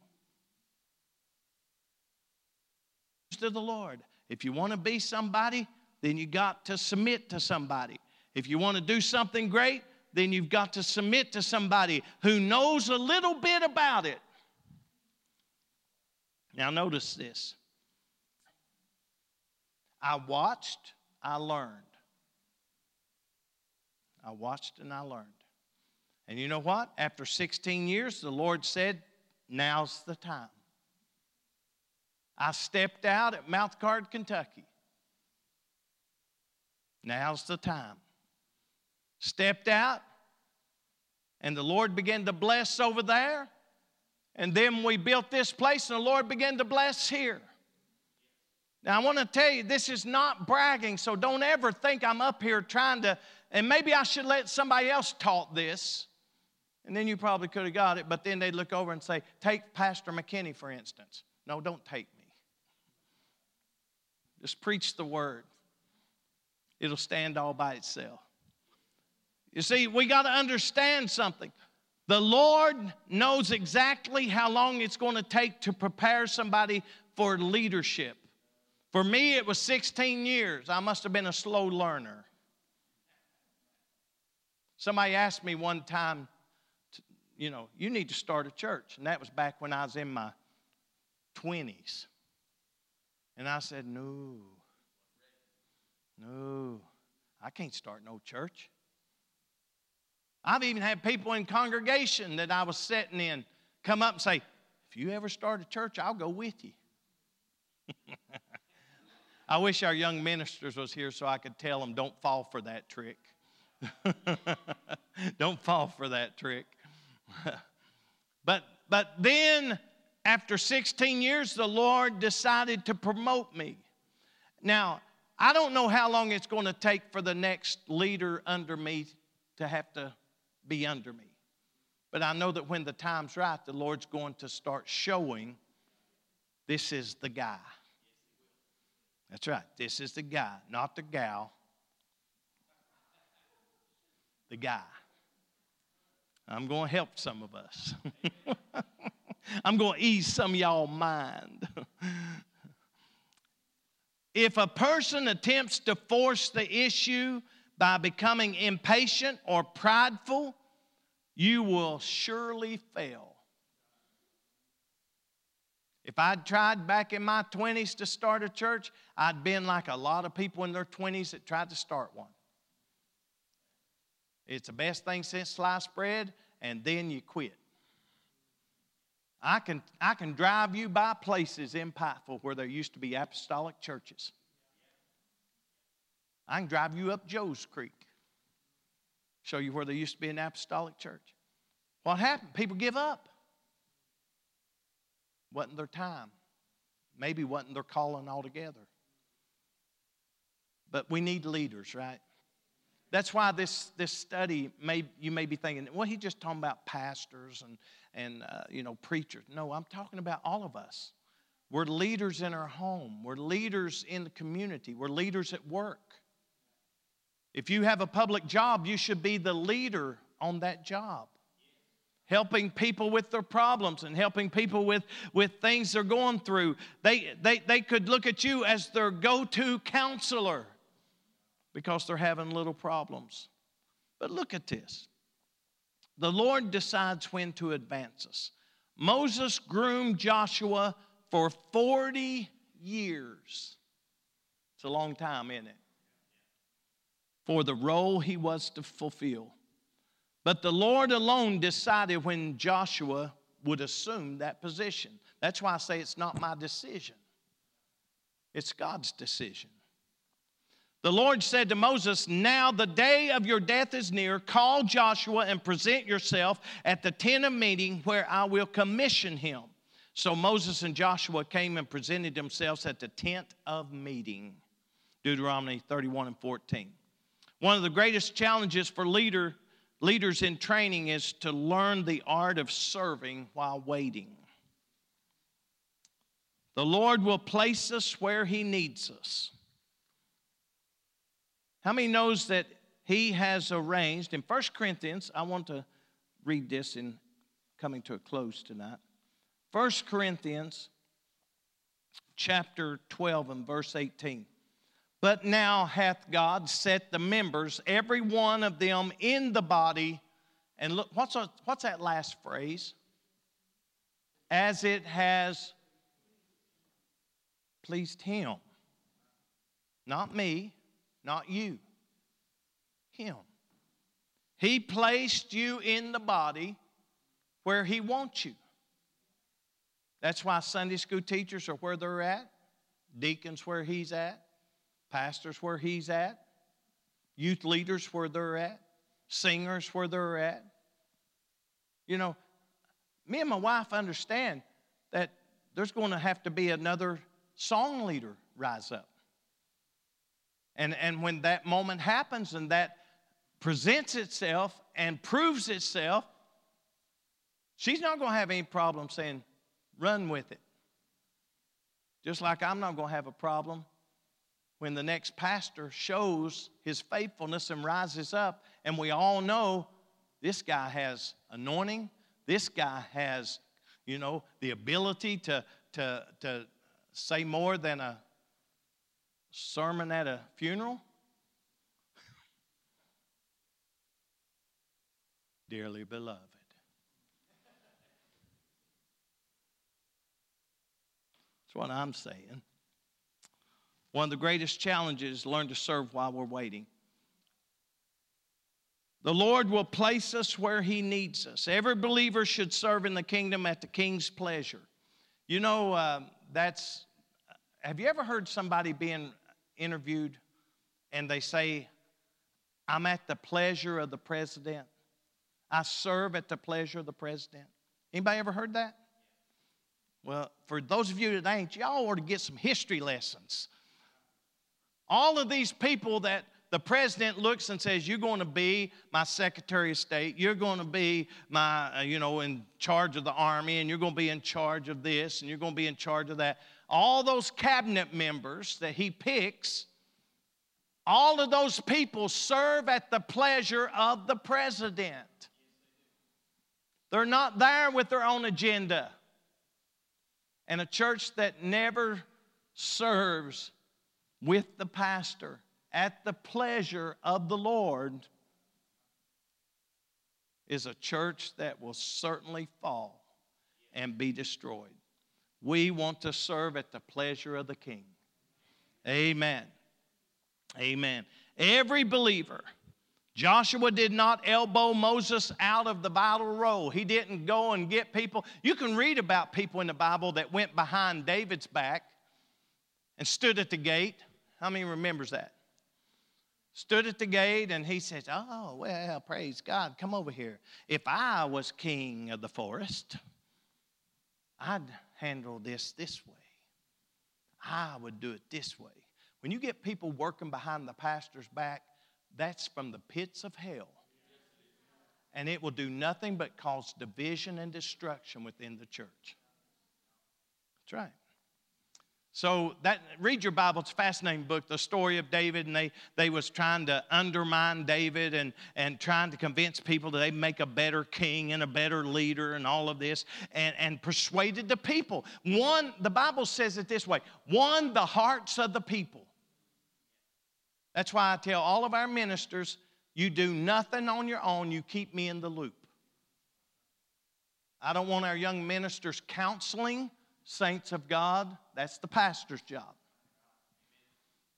To the Lord. If you want to be somebody, then you got to submit to somebody. If you want to do something great, then you've got to submit to somebody who knows a little bit about it. Now, notice this. I watched, I learned. I watched and I learned. And you know what? After 16 years, the Lord said, Now's the time. I stepped out at Mouthcard, Kentucky. Now's the time. Stepped out, and the Lord began to bless over there. And then we built this place, and the Lord began to bless here. Now, I want to tell you, this is not bragging, so don't ever think I'm up here trying to, and maybe I should let somebody else taught this. And then you probably could have got it, but then they'd look over and say, Take Pastor McKinney, for instance. No, don't take. Just preach the word, it'll stand all by itself. You see, we got to understand something. The Lord knows exactly how long it's going to take to prepare somebody for leadership. For me, it was 16 years. I must have been a slow learner. Somebody asked me one time, you know, you need to start a church. And that was back when I was in my 20s. And I said, no, no, I can't start no church. I've even had people in congregation that I was sitting in come up and say, if you ever start a church, I'll go with you. I wish our young ministers was here so I could tell them don't fall for that trick. don't fall for that trick. but but then after 16 years, the Lord decided to promote me. Now, I don't know how long it's going to take for the next leader under me to have to be under me. But I know that when the time's right, the Lord's going to start showing this is the guy. That's right, this is the guy, not the gal. The guy. I'm going to help some of us. I'm going to ease some of y'all mind. if a person attempts to force the issue by becoming impatient or prideful, you will surely fail. If I'd tried back in my 20s to start a church, I'd been like a lot of people in their 20s that tried to start one. It's the best thing since sliced bread, and then you quit. I can, I can drive you by places in Pikeville where there used to be apostolic churches. I can drive you up Joe's Creek, show you where there used to be an apostolic church. What happened? People give up. Wasn't their time. Maybe wasn't their calling altogether. But we need leaders, right? That's why this, this study, may, you may be thinking, well, he's just talking about pastors and, and uh, you know, preachers. No, I'm talking about all of us. We're leaders in our home. We're leaders in the community. We're leaders at work. If you have a public job, you should be the leader on that job. helping people with their problems and helping people with, with things they're going through. They, they, they could look at you as their go to counselor because they're having little problems. But look at this the Lord decides when to advance us. Moses groomed Joshua for 40 years. It's a long time, isn't it? For the role he was to fulfill. But the Lord alone decided when Joshua would assume that position. That's why I say it's not my decision, it's God's decision. The Lord said to Moses, Now the day of your death is near. Call Joshua and present yourself at the tent of meeting where I will commission him. So Moses and Joshua came and presented themselves at the tent of meeting. Deuteronomy 31 and 14. One of the greatest challenges for leader, leaders in training is to learn the art of serving while waiting. The Lord will place us where He needs us. How many knows that he has arranged in 1 Corinthians, I want to read this in coming to a close tonight. 1 Corinthians chapter 12 and verse 18. But now hath God set the members, every one of them in the body, and look, what's, a, what's that last phrase? As it has pleased him. Not me, not you. Him. He placed you in the body where He wants you. That's why Sunday school teachers are where they're at, deacons where He's at, pastors where He's at, youth leaders where they're at, singers where they're at. You know, me and my wife understand that there's going to have to be another song leader rise up. And, and when that moment happens and that presents itself and proves itself, she's not going to have any problem saying, run with it. Just like I'm not going to have a problem when the next pastor shows his faithfulness and rises up, and we all know this guy has anointing, this guy has, you know, the ability to, to, to say more than a sermon at a funeral? Dearly beloved. That's what I'm saying. One of the greatest challenges learn to serve while we're waiting. The Lord will place us where He needs us. Every believer should serve in the kingdom at the King's pleasure. You know, uh, that's. Have you ever heard somebody being interviewed and they say, I'm at the pleasure of the president. I serve at the pleasure of the president. Anybody ever heard that? Well, for those of you that ain't, y'all ought to get some history lessons. All of these people that the president looks and says, You're going to be my Secretary of State. You're going to be my, uh, you know, in charge of the Army, and you're going to be in charge of this, and you're going to be in charge of that all those cabinet members that he picks, all of those people serve at the pleasure of the president. They're not there with their own agenda. And a church that never serves with the pastor at the pleasure of the Lord is a church that will certainly fall and be destroyed. We want to serve at the pleasure of the King. Amen. Amen. Every believer, Joshua did not elbow Moses out of the battle roll. He didn't go and get people. You can read about people in the Bible that went behind David's back and stood at the gate. How many remembers that? Stood at the gate and he says, Oh, well, praise God, come over here. If I was king of the forest, I'd handle this this way. I would do it this way. When you get people working behind the pastor's back, that's from the pits of hell. And it will do nothing but cause division and destruction within the church. That's right. So that read your Bible. It's a fascinating book, the story of David, and they they was trying to undermine David and and trying to convince people that they make a better king and a better leader and all of this, and and persuaded the people. One, the Bible says it this way: won the hearts of the people. That's why I tell all of our ministers, you do nothing on your own. You keep me in the loop. I don't want our young ministers counseling saints of God. That's the pastor's job.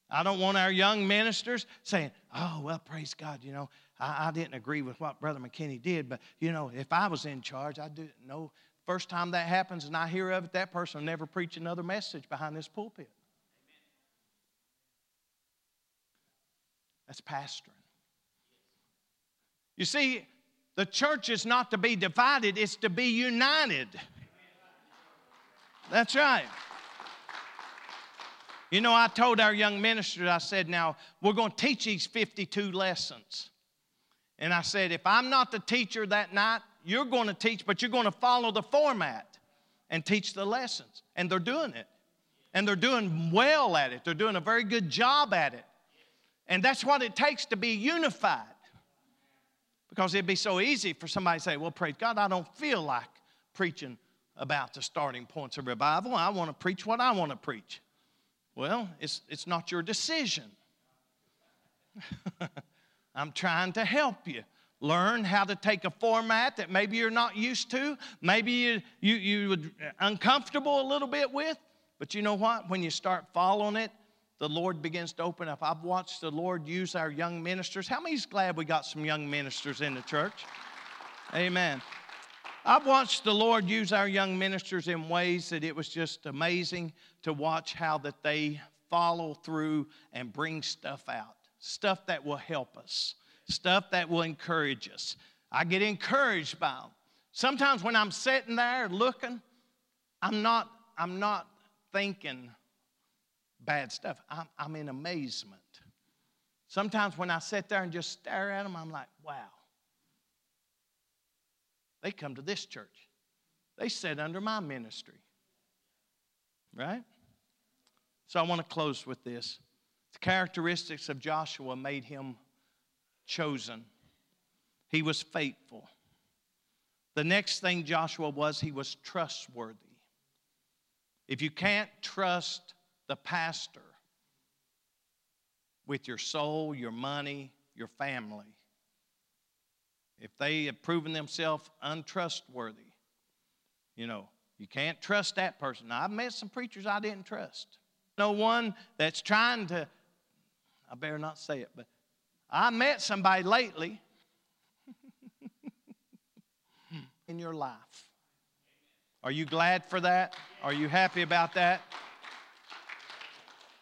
I don't want our young ministers saying, oh, well, praise God, you know, I, I, didn't agree with what Brother McKinney did, but, you know, if I was in charge, I'd do it. No, first time that happens and I hear of it, that person will never preach another message behind this pulpit. That's pastoring. You see, the church is not to be divided, it's to be united. That's right. You know, I told our young ministers, I said, now we're going to teach these 52 lessons. And I said, if I'm not the teacher that night, you're going to teach, but you're going to follow the format and teach the lessons. And they're doing it. And they're doing well at it. They're doing a very good job at it. And that's what it takes to be unified. Because it'd be so easy for somebody to say, well, praise God, I don't feel like preaching about the starting points of revival. I want to preach what I want to preach. Well, it's, it's not your decision. I'm trying to help you learn how to take a format that maybe you're not used to, maybe you, you, you would uh, uncomfortable a little bit with. But you know what? When you start following it, the Lord begins to open up. I've watched the Lord use our young ministers. How many's glad we got some young ministers in the church? Amen. I've watched the Lord use our young ministers in ways that it was just amazing to watch how that they follow through and bring stuff out. Stuff that will help us, stuff that will encourage us. I get encouraged by them. Sometimes when I'm sitting there looking, I'm not, I'm not thinking bad stuff. I'm, I'm in amazement. Sometimes when I sit there and just stare at them, I'm like, wow. They come to this church. They sit under my ministry. Right? So I want to close with this. The characteristics of Joshua made him chosen. He was faithful. The next thing Joshua was, he was trustworthy. If you can't trust the pastor with your soul, your money, your family, if they have proven themselves untrustworthy, you know, you can't trust that person. Now, I've met some preachers I didn't trust. No one that's trying to, I better not say it, but I met somebody lately in your life. Are you glad for that? Are you happy about that?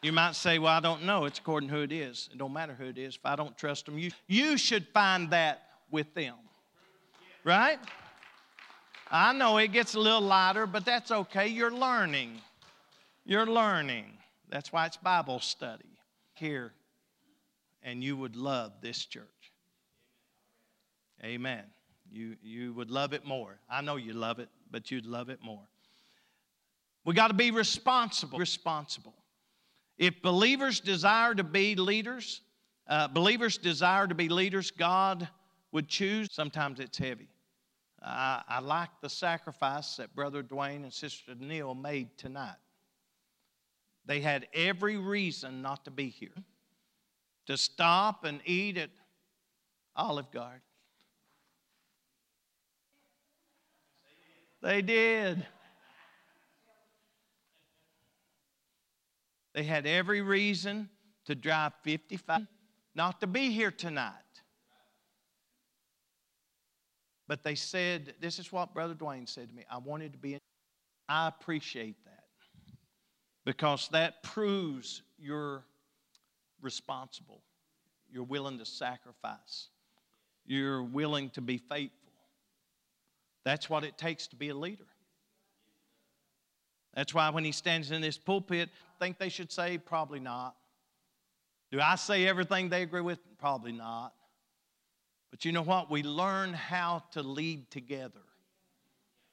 You might say, Well, I don't know. It's according to who it is. It don't matter who it is. If I don't trust them, you, you should find that with them. Right? I know it gets a little lighter, but that's okay. You're learning. You're learning. That's why it's Bible study here. And you would love this church. Amen. You, you would love it more. I know you love it, but you'd love it more. We got to be responsible. Responsible. If believers desire to be leaders, uh, believers desire to be leaders, God would choose. Sometimes it's heavy. I, I like the sacrifice that Brother Dwayne and Sister Neil made tonight. They had every reason not to be here, to stop and eat at Olive Garden. They did. They had every reason to drive 55, not to be here tonight. But they said, this is what Brother Dwayne said to me I wanted to be in. I appreciate that because that proves you're responsible. You're willing to sacrifice, you're willing to be faithful. That's what it takes to be a leader. That's why when he stands in this pulpit, think they should say, probably not. Do I say everything they agree with? Probably not. But you know what? We learn how to lead together.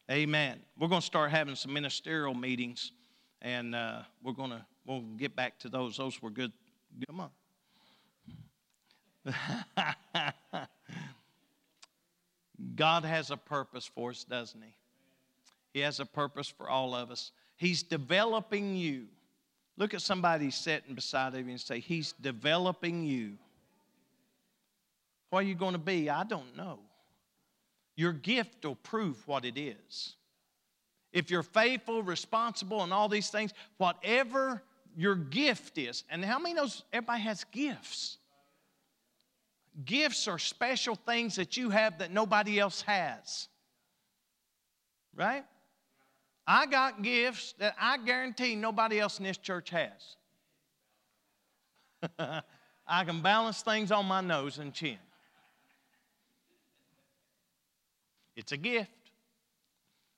Amen. We're going to start having some ministerial meetings And uh, we're going to we'll get back to those. Those were good. Come on. God has a purpose for us, doesn't He? He has a purpose for all of us. He's developing you. Look at somebody sitting beside of you and say, He's developing you. What are you going to be? I don't know. Your gift will prove what it is. If you're faithful, responsible, and all these things, whatever your gift is, and how many knows everybody has gifts? Gifts are special things that you have that nobody else has. Right? I got gifts that I guarantee nobody else in this church has. I can balance things on my nose and chin. It's a gift.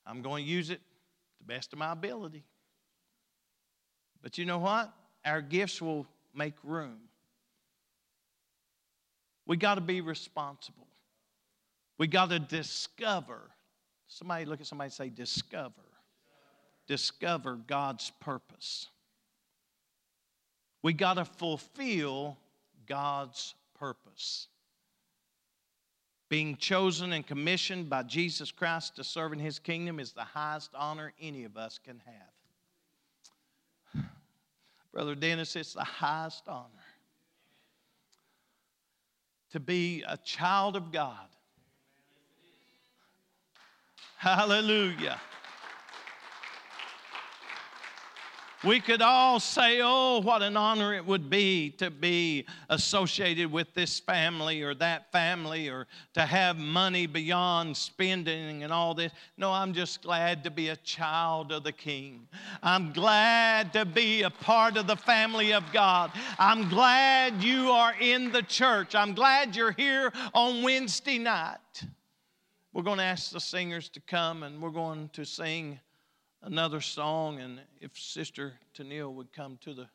I'm going to use it to the best of my ability. But you know what? Our gifts will make room. We got to be responsible. We got to discover. Somebody look at somebody say, discover. Discover God's purpose. We got to fulfill God's purpose. Being chosen and commissioned by Jesus Christ to serve in his kingdom is the highest honor any of us can have. Brother Dennis, it's the highest honor to be a child of God. Hallelujah. We could all say, oh, what an honor it would be to be associated with this family or that family or to have money beyond spending and all this. No, I'm just glad to be a child of the King. I'm glad to be a part of the family of God. I'm glad you are in the church. I'm glad you're here on Wednesday night. We're going to ask the singers to come and we're going to sing another song, and if Sister Tennille would come to the